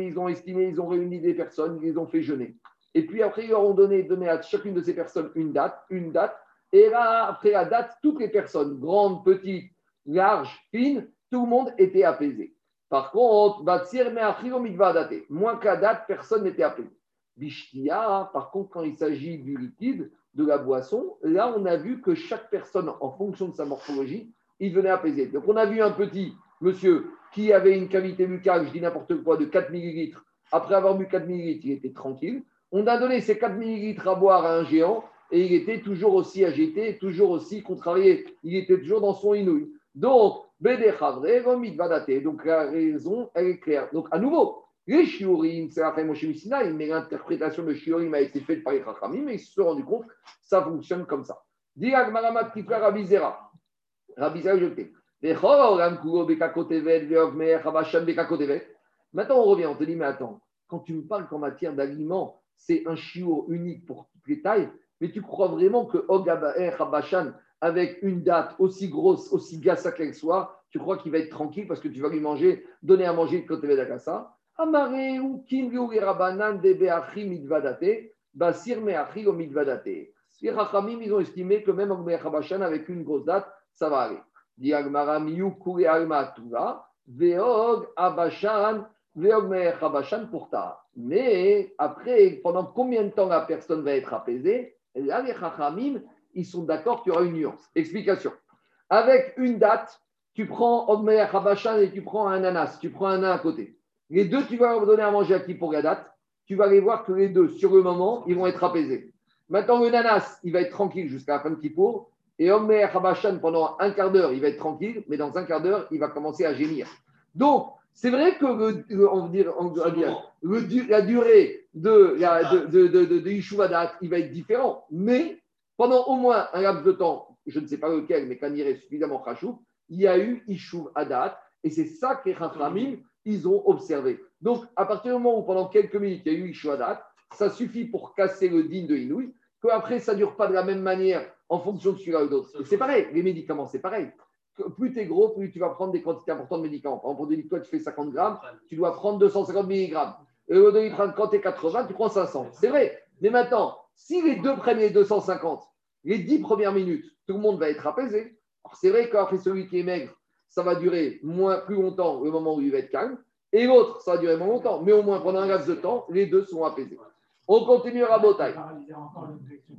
ils ont estimé, ils ont réuni des personnes, ils ont fait jeûner. Et puis après, ils ont donné, donné à chacune de ces personnes une date, une date. Et là, après la date, toutes les personnes, grandes, petites, larges, fines, tout le monde était apaisé. Par contre, moins la date, personne n'était apaisé. Bishtia, par contre, quand il s'agit du liquide, de la boisson, là, on a vu que chaque personne, en fonction de sa morphologie, il venait apaiser. Donc, on a vu un petit monsieur qui avait une cavité buccale, je dis n'importe quoi, de 4 millilitres. Après avoir bu 4 millilitres, il était tranquille. On a donné ces 4 millilitres à boire à un géant et il était toujours aussi agité, toujours aussi contrarié. Il était toujours dans son inouï. Donc. Donc, la raison, elle est claire. Donc, à nouveau, les shiurim, c'est la Moshe mais l'interprétation de shiurim a été faite par les Chachamim, mais ils se sont rendus compte que ça fonctionne comme ça. Diag Maramat Kifra Rabizera. Rabizera jeté. Maintenant, on revient, on te dit, mais attends, quand tu me parles qu'en matière d'aliments, c'est un chiour unique pour toutes les tailles, mais tu crois vraiment que Ogabaer Habashan, avec une date aussi grosse, aussi gassa qu'elle soit, tu crois qu'il va être tranquille parce que tu vas lui manger, donner à manger le côté d'Akassa Amare ou Kingu Rabanan de Beachi Midvadate, Basir Meachi o Midvadate. Les Rachamim, ils ont estimé que même Ogabaer Habashan, avec une grosse date, ça va aller. Diagmara Miyu Kure Veog Abashan, Veog Me'er Habashan pour ta. Mais après, pendant combien de temps la personne va être apaisée? Là, les Chachamim, ils sont d'accord qu'il y aura une nuance. Explication. Avec une date, tu prends Ogmer Habashan et tu prends un ananas, tu prends un nain à côté. Les deux, tu vas leur donner à manger à qui pour la date Tu vas aller voir que les deux, sur le moment, ils vont être apaisés. Maintenant, le nanas, il va être tranquille jusqu'à la fin de Kippour. Et Omer Habashan, pendant un quart d'heure, il va être tranquille, mais dans un quart d'heure, il va commencer à gémir. Donc, c'est vrai que le, le- dire, on dire, la durée de, la, de, de, de, de, Yishuvadat, il va être différent. Mais pendant au moins un laps de temps, je ne sais pas lequel, mais quand il est suffisamment chachou, il y a eu Ishuv Adat. Et c'est ça que les Chachamim, ils ont observé. Donc, à partir du moment où pendant quelques minutes, il y a eu Ishuv Adat, ça suffit pour casser le digne de Inouï, qu'après, ça ne dure pas de la même manière en fonction de celui-là ou d'autre. C'est pareil, les médicaments, c'est pareil. Plus tu es gros, plus tu vas prendre des quantités importantes de médicaments. Par exemple, pour toi, tu fais 50 grammes, tu dois prendre 250 mg. Et au prendre quand tu es 80, tu prends 500. C'est vrai. Mais maintenant, si les deux les 250, les 10 premières minutes, tout le monde va être apaisé. Alors, C'est vrai qu'après celui qui est maigre, ça va durer moins, plus longtemps le moment où il va être calme. Et l'autre, ça va durer moins longtemps. Mais au moins, pendant un laps de temps, les deux sont apaisés. On continue à question.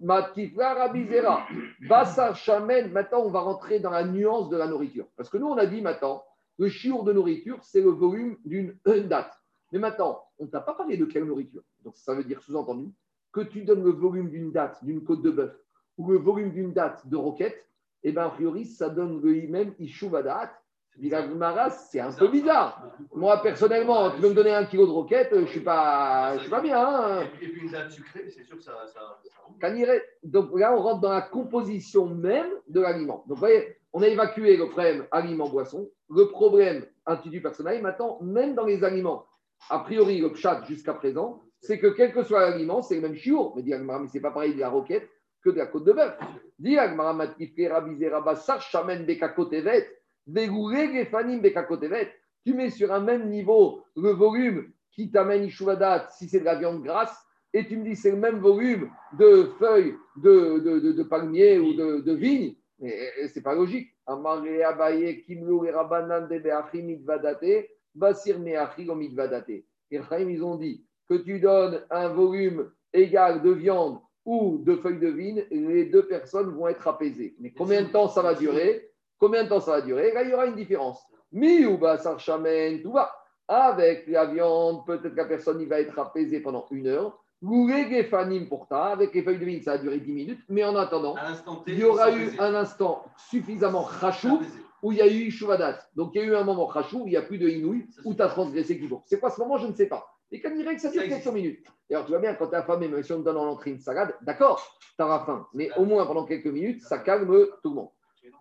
Matifla Rabizera, Bassar Shamen. Maintenant, on va rentrer dans la nuance de la nourriture. Parce que nous, on a dit maintenant, le chiour de nourriture, c'est le volume d'une une date. Mais maintenant, on ne t'a pas parlé de quelle nourriture. Donc, ça veut dire sous-entendu que tu donnes le volume d'une date, d'une côte de bœuf, ou le volume d'une date de roquette, et bien, a priori, ça donne le même Ishuvadat. C'est un peu bizarre. Moi, personnellement, tu veux me donner un kilo de roquette, je ne suis, pas, je suis pas bien. hein. Et puis une date sucrée, c'est sûr que ça. ça, ça Donc là, on rentre dans la composition même de l'aliment. Donc vous voyez, on a évacué le problème aliment-boisson, le problème individu personnel. Maintenant, même dans les aliments, a priori, le chat jusqu'à présent, c'est que quel que soit l'aliment, c'est le même chiour. Mais dire, mais c'est pas pareil de la roquette que de la côte de bœuf. Dis Agmara Matifke Rabbi Rabassar Gefanim Bekakotevet. Tu mets sur un même niveau le volume qui t'amène Ishuvadat si c'est de la viande grasse, et tu me dis c'est le même volume de feuilles de, de, de, palmier ou de, de vigne, mais c'est pas logique. Basir ils ont dit que tu donnes un volume égal de viande ou de feuilles de vigne, les deux personnes vont être apaisées. Mais combien de temps ça va durer? Combien de temps ça va durer? Là, il y aura une différence. Mi ou basar shamen, tout va. Avec la viande, peut-être que la personne il va être apaisée pendant une heure. Gouré gefanim pour ta, avec les feuilles de vigne, ça va durer 10 minutes. Mais en attendant, il y aura eu un instant suffisamment rachou où il y a eu Shuvadat. Donc il y a eu un moment rachou où il n'y a plus de inouï, où tu as transgressé qui C'est quoi ce moment? Je ne sais pas. Et quand dirait que ça dure quelques minutes. Et alors tu vois bien, quand as faim, même si on te donne en entrée une salade, d'accord, tu auras faim. Mais au moins pendant quelques minutes, ça calme tout le monde.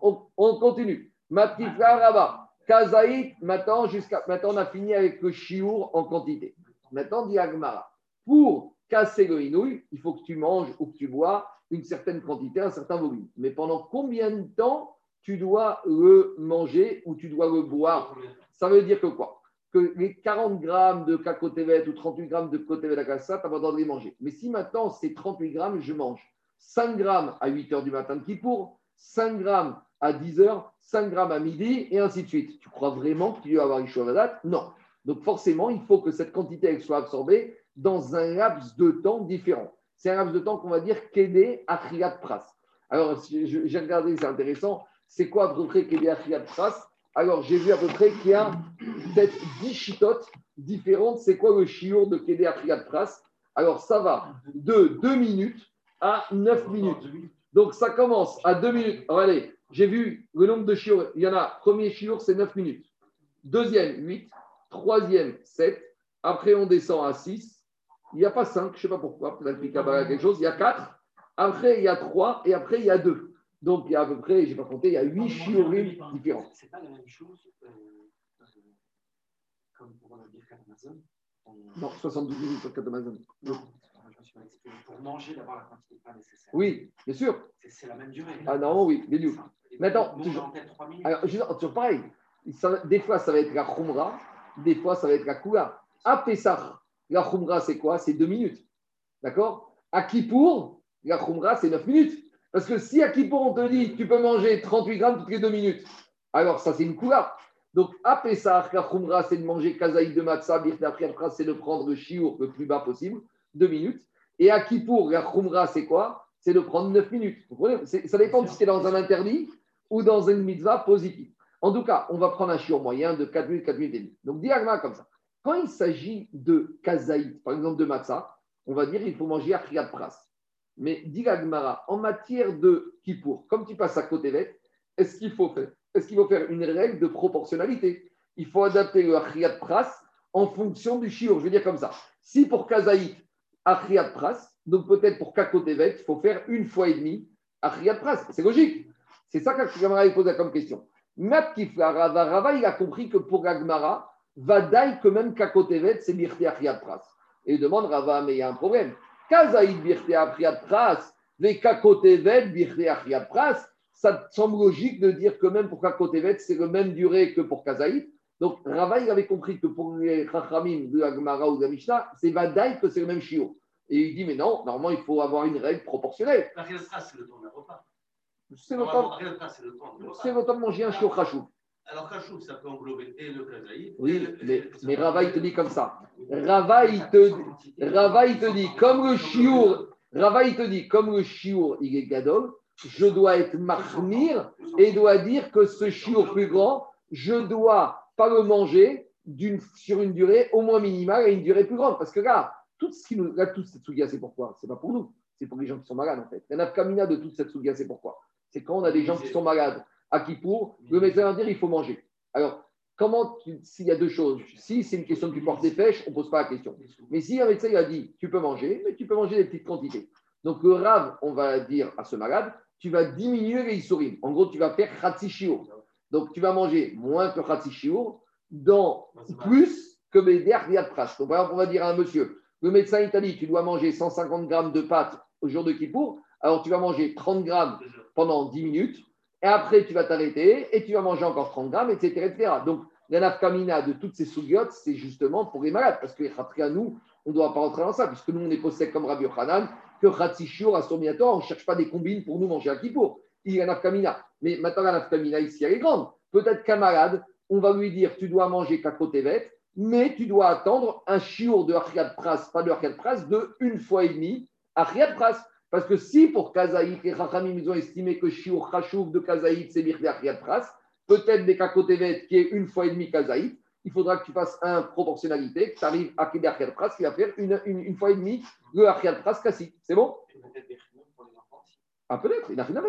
On, on continue. Matifla Rabat. Kazaït, maintenant, jusqu'à maintenant, on a fini avec le chiour en quantité. Maintenant, dit Agmara, pour casser le inouï, il faut que tu manges ou que tu bois une certaine quantité, un certain volume. Mais pendant combien de temps tu dois le manger ou tu dois le boire? Ça veut dire que quoi? Que les 40 grammes de cacotévet ou 38 grammes de cotévet d'acassa, tu n'as pas le droit de les manger. Mais si maintenant c'est 38 grammes, je mange 5 grammes à 8 heures du matin de Kippour, 5 grammes à 10 heures, 5 grammes à midi, et ainsi de suite. Tu crois vraiment que tu vas avoir Ishwavadat Non. Donc forcément, il faut que cette quantité soit absorbée dans un laps de temps différent. C'est un laps de temps qu'on va dire Kédé Achriat Pras. Alors, j'ai regardé, c'est intéressant. C'est quoi à peu près Kédé Achriat Pras? Alors, j'ai vu à peu près qu'il y a peut-être 10 chitotes différentes. C'est quoi le chiour de Kédé Achriat Pras? Alors, ça va de 2 minutes à 9 minutes. Donc, ça commence à 2 minutes. Alors, allez, j'ai vu le nombre de chiours. Il y en a, premier chiour, c'est 9 minutes. Deuxième, 8. Troisième, 7. Après, on descend à 6. Il n'y a pas 5, je ne sais pas pourquoi. Peut-être qu'il y a quelque chose. Il y a 4. Après, il y a 3. Et après, il y a 2. Donc, il y a à peu près, je n'ai pas compté, il y a 8 chiorim différents. C'est pas la même chose euh, comme pour le birkat Amazon. On- Non, 72 minutes sur 4 Amazon. Je. Pour manger, d'abord la quantité de pain nécessaire. Oui, bien sûr. C'est- la même durée. Ah non, oui, Mais attends, manger toujours- en tête 3 minutes. Alors, dire, toujours pareil. Ça- des fois, ça va être la khumra, des fois, ça va être la kula. À Pessah, la khumra, c'est quoi? C'est 2 minutes. D'accord? À Kippour, la khumra, c'est 9 minutes. Parce que si à Kippour, on te dit tu peux manger 38 grammes toutes les 2 minutes, alors ça, c'est une kula. Donc, à Pessah, la khumra, c'est de manger kazaï de matzah, birta priapra, c'est de prendre le chiour le plus bas possible, 2 minutes. Et à Kippour, la khumra, c'est quoi? C'est de prendre 9 minutes. Vous comprenez? Ça dépend si tu es dans un interdit ou dans une mitzvah positive. En tout cas, on va prendre un chiot moyen de 4 minutes, 4 minutes et demie. Donc, diagma comme ça. Quand il s'agit de kazaït, par exemple de matzah, on va dire qu'il faut manger à Kriyat Pras. Mais diagmara, en matière de kippour, comme tu passes à côté vête, est-ce qu'il faut faire Est-ce qu'il faut faire une règle de proportionnalité? Il faut adapter le Kriyat Pras en fonction du chiot. Je veux dire comme ça. Si pour kazaït, Achriat donc peut-être pour Kakotevet, il faut faire une fois et demi Achriat Pras. C'est logique. C'est ça qu'Agmara pose comme question. Mat Kifla, Rava, Rava, il a compris que pour Agmara, Vadaï, que même Kakotevet, c'est Birte Achriat Pras. Et il demande Rava, mais il y a un problème. Kazaïd Birte Achriat Pras, les Kakotevet, Birte Pras, ça semble logique de dire que même pour Kakotevet, c'est le même durée que pour Kazaïd? Donc Rava, il avait compris que pour les Chachamim de Agmara ou de la Mishnah, c'est Vadaï que c'est le même chiot. Et il dit, mais non, normalement, il faut avoir une règle proportionnelle. La c'est le temps d'un repas. C'est le temps, le temps de manger un chiot chachou. Alors, Kachou, ça peut englober et le Kazaï. Oui, le- mais, mais Rava, il te dit comme ça. Rava, il te, Rava, il te dit, comme le chiour, Rava, il te dit, comme le chiour, il est gadol, je dois être marmir et dois dire que ce chiour plus grand, je dois pas le manger sur une durée au moins minimale et une durée plus grande. Parce que là, tout ce qui nous, là, toute cette souga, c'est pourquoi? C'est pas pour nous, c'est pour les gens qui sont malades en fait. La nafkamina de toute cette souga, c'est pourquoi? C'est quand on a des gens qui sont malades à Kippour, le médecin va dire il faut manger. Alors, comment, s'il y a deux choses, si c'est une question que tu portes des pêches, on ne pose pas la question. Mais si un médecin il a dit tu peux manger, mais tu peux manger des petites quantités. Donc le rave, on va dire à ce malade, tu vas diminuer les isurim. En gros, tu vas faire khatsi shiur. Donc tu vas manger moins que khatsi shiur dans plus que Beder Pras. Donc par exemple, on va dire à un monsieur, le médecin il t'a dit tu dois manger 150 grammes de pâtes au jour de Kippour, Alors tu vas manger 30 grammes pendant 10 minutes, et après tu vas t'arrêter, et tu vas manger encore 30 grammes, etc. etc. Donc la nafkamina de toutes ces sougiotes, c'est justement pour les malades, parce que les à nous, on ne doit pas rentrer dans ça, puisque nous, on est possède comme Rabbi Yochanan, que Khatsishur, à Somiator, on ne cherche pas des combines pour nous manger à Kippour. Il y a nafkamina. Mais maintenant, la nafkamina ici, elle est grande. Peut-être qu'un malade, on va lui dire, tu dois manger kakotevet, mais tu dois attendre un chiour de Achiat Pras, pas de Achiat Pras, de une fois et demie Achiat Pras. Parce que si pour Kazaït, les Rachamim, ils ont estimé que chiour Khashouf de Kazaït, c'est Birde Achiat Pras, peut-être des kakotevet qui est une fois et demie Kazaït, il faudra que tu fasses un proportionnalité, que tu arrives à Keder Achiat Pras, qui va faire une, une, une fois et demie le Achiat Pras Kassi. C'est bon? Et ah, peut-être, il n'a rien à.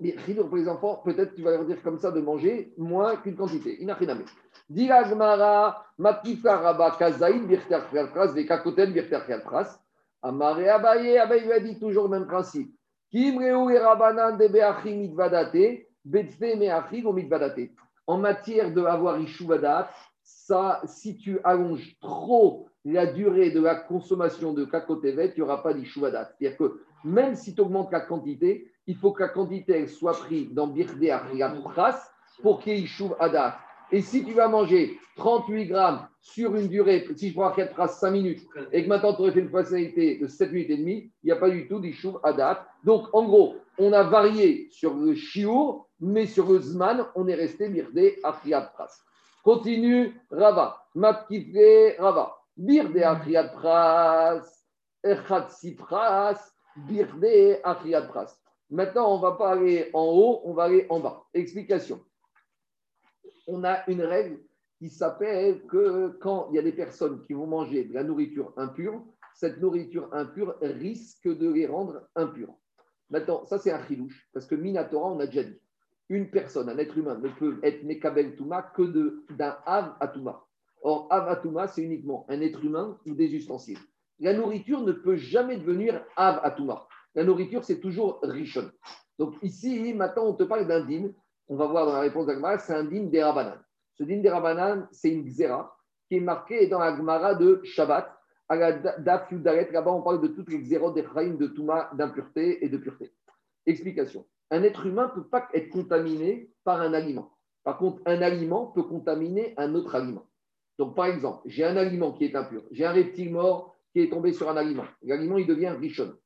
Mais chinour pour les enfants, peut-être tu vas leur dire comme ça de manger moins qu'une quantité. Il n'a rien à faire. Dira Gmara, Matika Rabba Kazaïd, Birter Pras, Vekakoten, Birter Pras. Amare Abaye, Abaye lui a dit toujours le même principe. Kimreu et Rabanan de Beachim mitvadate, Betfe meachim ou mitvadate. En matière de avoir ishuvadat, ça, si tu allonges trop la durée de la consommation de kakotevet, il n'y aura pas d'ishuvadat. C'est-à-dire que même si tu augmentes la quantité, il faut que la quantité soit prise dans Birde Pras pour qu'il y ait Ishuv Adat. Et si tu vas manger 38 grammes sur une durée, si je prends Achiat Pras 5 minutes, et que maintenant tu aurais fait une fonctionnalité de 7 minutes et demie, il n'y a pas du tout d'Ishuv Adat. Donc en gros, on a varié sur le Shiur, mais sur le Zman, on est resté Birde Achiat Pras. Continue Rava. Matkifre Rava. Birde Achiat Pras. Echatsi Pras. Birde Achiat Pras. Maintenant, on ne va pas aller en haut, on va aller en bas. Explication. On a une règle qui s'appelle que quand il y a des personnes qui vont manger de la nourriture impure, cette nourriture impure risque de les rendre impures. Maintenant, ça c'est un chilouche, parce que Minatora, on a déjà dit, une personne, un être humain, ne peut être Mekabel Touma que d'un Av Atouma. Or, Av Atouma, c'est uniquement un être humain ou des ustensiles. La nourriture ne peut jamais devenir Av Atouma. La nourriture, c'est toujours Rishon. Donc ici, maintenant, on te parle d'un din. On va voir dans la réponse d'Agmara, c'est un din des Rabanan. Ce din des Rabanan, c'est une xéra qui est marquée dans la Gemara de Shabbat. À la Da- Daf Yudaret, là-bas, on parle de toutes les xérotes des Chaim, de Touma, d'impureté et de pureté. Explication. Un être humain ne peut pas être contaminé par un aliment. Par contre, un aliment peut contaminer un autre aliment. Donc, par exemple, j'ai un aliment qui est impur. J'ai un reptile mort qui est tombé sur un aliment. L'aliment, il devient richon.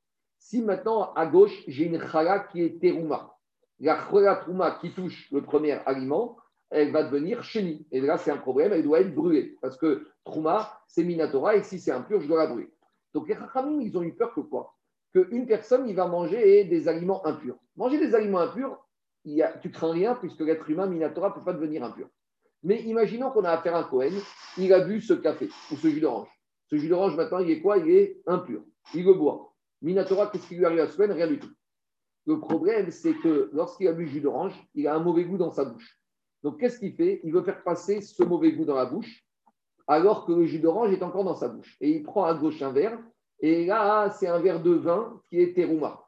Si maintenant, à gauche, j'ai une chala qui est terouma, la chala trouma qui touche le premier aliment, elle va devenir chenille. Et là, c'est un problème, elle doit être brûlée. Parce que trouma, c'est minatora, et si c'est impur, je dois la brûler. Donc, les rachamim, ils ont eu peur que quoi? Qu'une personne, il va manger des aliments impurs. Manger des aliments impurs, y tu crains rien, puisque l'être humain, minatora, ne peut pas devenir impur. Mais imaginons qu'on a affaire à un Cohen, il a bu ce café ou ce jus d'orange. Ce jus d'orange, maintenant, il est quoi? Il est impur. Il le boit. Minatora, qu'est-ce qui lui arrive à Cohen Rien du tout. Le problème, c'est que lorsqu'il a bu le jus d'orange, il a un mauvais goût dans sa bouche. Donc, qu'est-ce qu'il fait? Il veut faire passer ce mauvais goût dans la bouche, alors que le jus d'orange est encore dans sa bouche. Et il prend à gauche un verre, et là, c'est un verre de vin qui est terouma.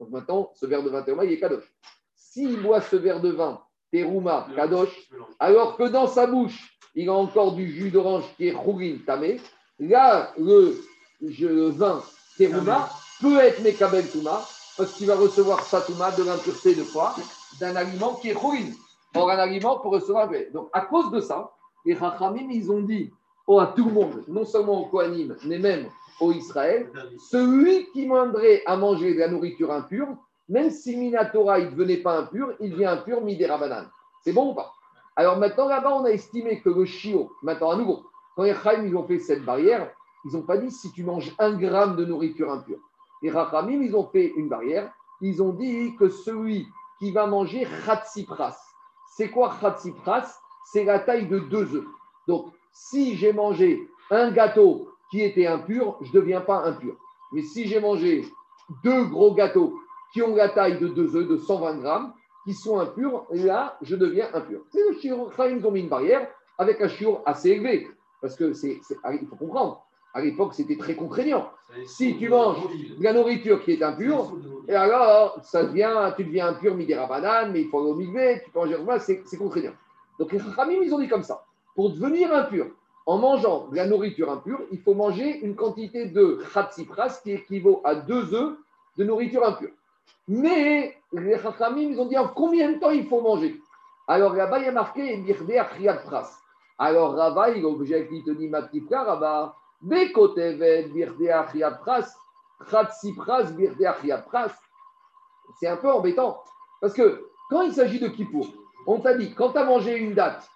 Donc maintenant, ce verre de vin terouma, il est kadosh. S'il boit ce verre de vin terouma, kadosh, alors que dans sa bouche, il a encore du jus d'orange qui est chougin tamé, là, le, le vin terouma peut être mekabel touma, parce qu'il va recevoir sa touma de l'impureté de quoi D'un aliment qui est chougin. Or, un aliment pour recevoir. Donc, à cause de ça, les Rachamim, ils ont dit oh, à tout le monde, non seulement aux Kohanim, mais même aux Israël, celui qui demanderait à manger de la nourriture impure, même si Minatora, il ne devenait pas impur, il devient impur midera banane. C'est bon ou pas? Alors maintenant, là-bas, on a estimé que le chiot, maintenant à nouveau, quand les Chaim, ils ont fait cette barrière, ils n'ont pas dit si tu manges un gramme de nourriture impure. Les Rachamim, ils ont fait une barrière, ils ont dit que celui qui va manger Khatsipras, c'est quoi Khatsipras? C'est la taille de deux œufs. Donc, si j'ai mangé un gâteau qui était impur, je ne deviens pas impur. Mais si j'ai mangé deux gros gâteaux qui ont la taille de deux œufs de 120 grammes, qui sont impurs, là, je deviens impur. C'est le. Ils ont mis une barrière avec un assez élevé. Parce que faut comprendre, à l'époque, c'était très contraignant. Si tu manges de la nourriture qui est impure, et alors, ça devient, tu deviens impur, midera banane, mais il faut aller au mikvé, tu peux manger c'est, contraignant. Donc les Khamim, ils ont dit comme ça. Pour devenir impur, en mangeant de la nourriture impure, il faut manger une quantité de khatsipras qui équivaut à deux œufs de nourriture impure. Mais les Chachamim, ils ont dit en combien de temps il faut manger? Alors là-bas, il y a marqué Achiat Pras. Alors Rava, il objecte, il te dit ma petite frère, Rava, C'est un peu embêtant. Parce que quand il s'agit de Kippour, on t'a dit, quand tu as mangé une date,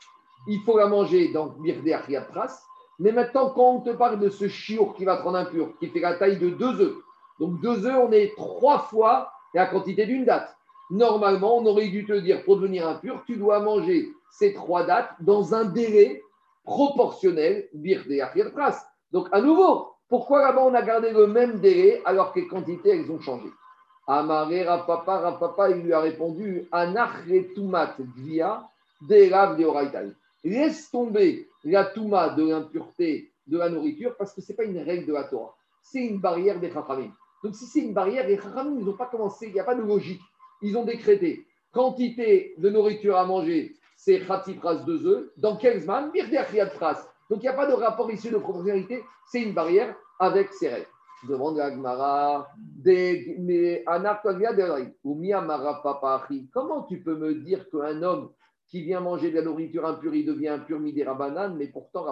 il faut la manger dans Birde Achiat Pras. Mais maintenant, quand on te parle de ce chiour qui va te rendre impur, qui fait la taille de deux œufs, donc deux œufs, on est trois fois la quantité d'une date. Normalement, on aurait dû te dire, pour devenir impur, tu dois manger ces trois dates dans un délai proportionnel, birde pras. Donc, à nouveau, pourquoi là-bas on a gardé le même délai alors que les quantités, elles ont changé Amaré Rapapa, Rapapa, il lui a répondu Anachretumat Gvia, Derav de Laisse tomber la touma de l'impureté de la nourriture parce que ce n'est pas une règle de la Torah, c'est une barrière des Chachamim. Donc, si c'est une barrière, les Chachamim, ils n'ont pas commencé, il n'y a pas de logique. Ils ont décrété quantité de nourriture à manger, c'est pras de œufs. Dans quel zman? Pras. Donc, il n'y a pas de rapport issu de proportionnalité, c'est une barrière avec ces règles. Demande à Gmara, comment tu peux me dire qu'un homme qui vient manger de la nourriture impure, il devient impur midera banane, mais pourtant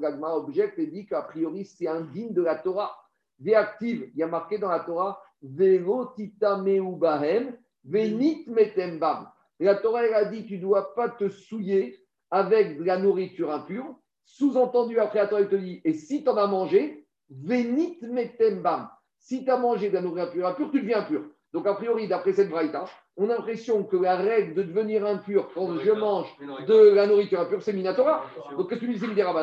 Gagmara objecte et dit qu'a priori c'est indigne de la Torah. Véactive, il y a marqué dans la Torah, Velo bahem, venit metembam. La Torah elle a dit tu ne dois pas te souiller avec de la nourriture impure. Sous-entendu, après Torah, elle te dit et si tu en as mangé, venit metembam. Si tu as mangé de la nourriture impure, tu deviens impur. Donc, a priori, d'après cette braïta, on a l'impression que la règle de devenir impur quand je mange de la nourriture impure, c'est Minatora. Donc, qu'est-ce que tu dis, c'est Midera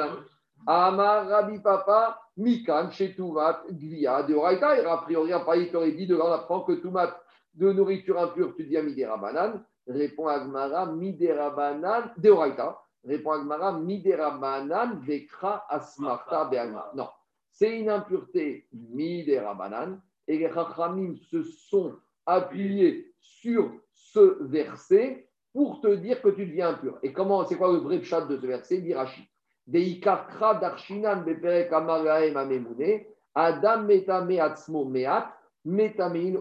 Amar Rabbi Papa, Mikan, Shetuvat, Gvia, de Oraita. Et a priori, après, il t'aurait dit, de là, on apprend que tout mat de nourriture impure, tu dis Midera Banan. Répond Agmara, Midera Banan, de Oraita. Répond Agmara, Midera Banan, Vekra, Asmarta, Beagma. Non, c'est une impureté Midera Banan. Et les Chachamim se sont appuyés sur ce verset pour te dire que tu deviens impur. Et comment, c'est quoi le vrai chat de ce verset Birachi. Adam metame atzmo meat, metamein.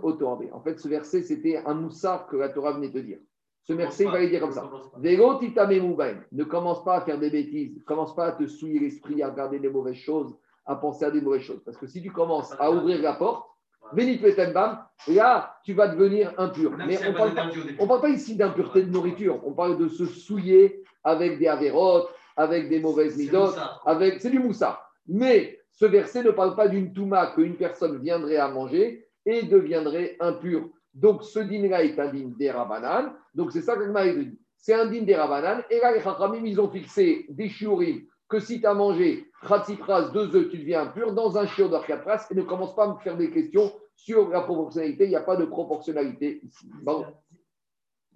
En fait, ce verset, c'était un moussard que la Torah venait de dire. Ce verset, il va dire comme ça. Ne commence pas à faire des bêtises, ne commence pas à te souiller l'esprit, à regarder des mauvaises choses, à penser à des mauvaises choses. Parce que si tu commences à ouvrir la porte, là, tu vas devenir impur. Mais on ne parle, pas, parle pas ici d'impureté de nourriture, on parle de se souiller avec des avérotes, avec des mauvaises midotes, avec c'est du moussa. Mais ce verset ne parle pas d'une touma qu'une personne viendrait à manger et deviendrait impur. Donc ce dîner-là est un dîner des rabanan. Donc c'est ça que je dit. C'est un dîner des rabanan. Et là, les chachamim, ils ont fixé des shiurim que si tu as mangé pras, deux œufs, tu deviens impur dans un chiot pras et ne commence pas à me faire des questions sur la proportionnalité. Il n'y a pas de proportionnalité ici. Bon.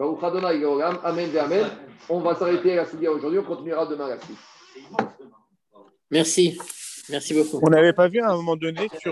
Amen et Amen. On va s'arrêter à la suite aujourd'hui. On continuera demain la suite. Merci. Merci beaucoup. On n'avait pas vu à un moment donné sur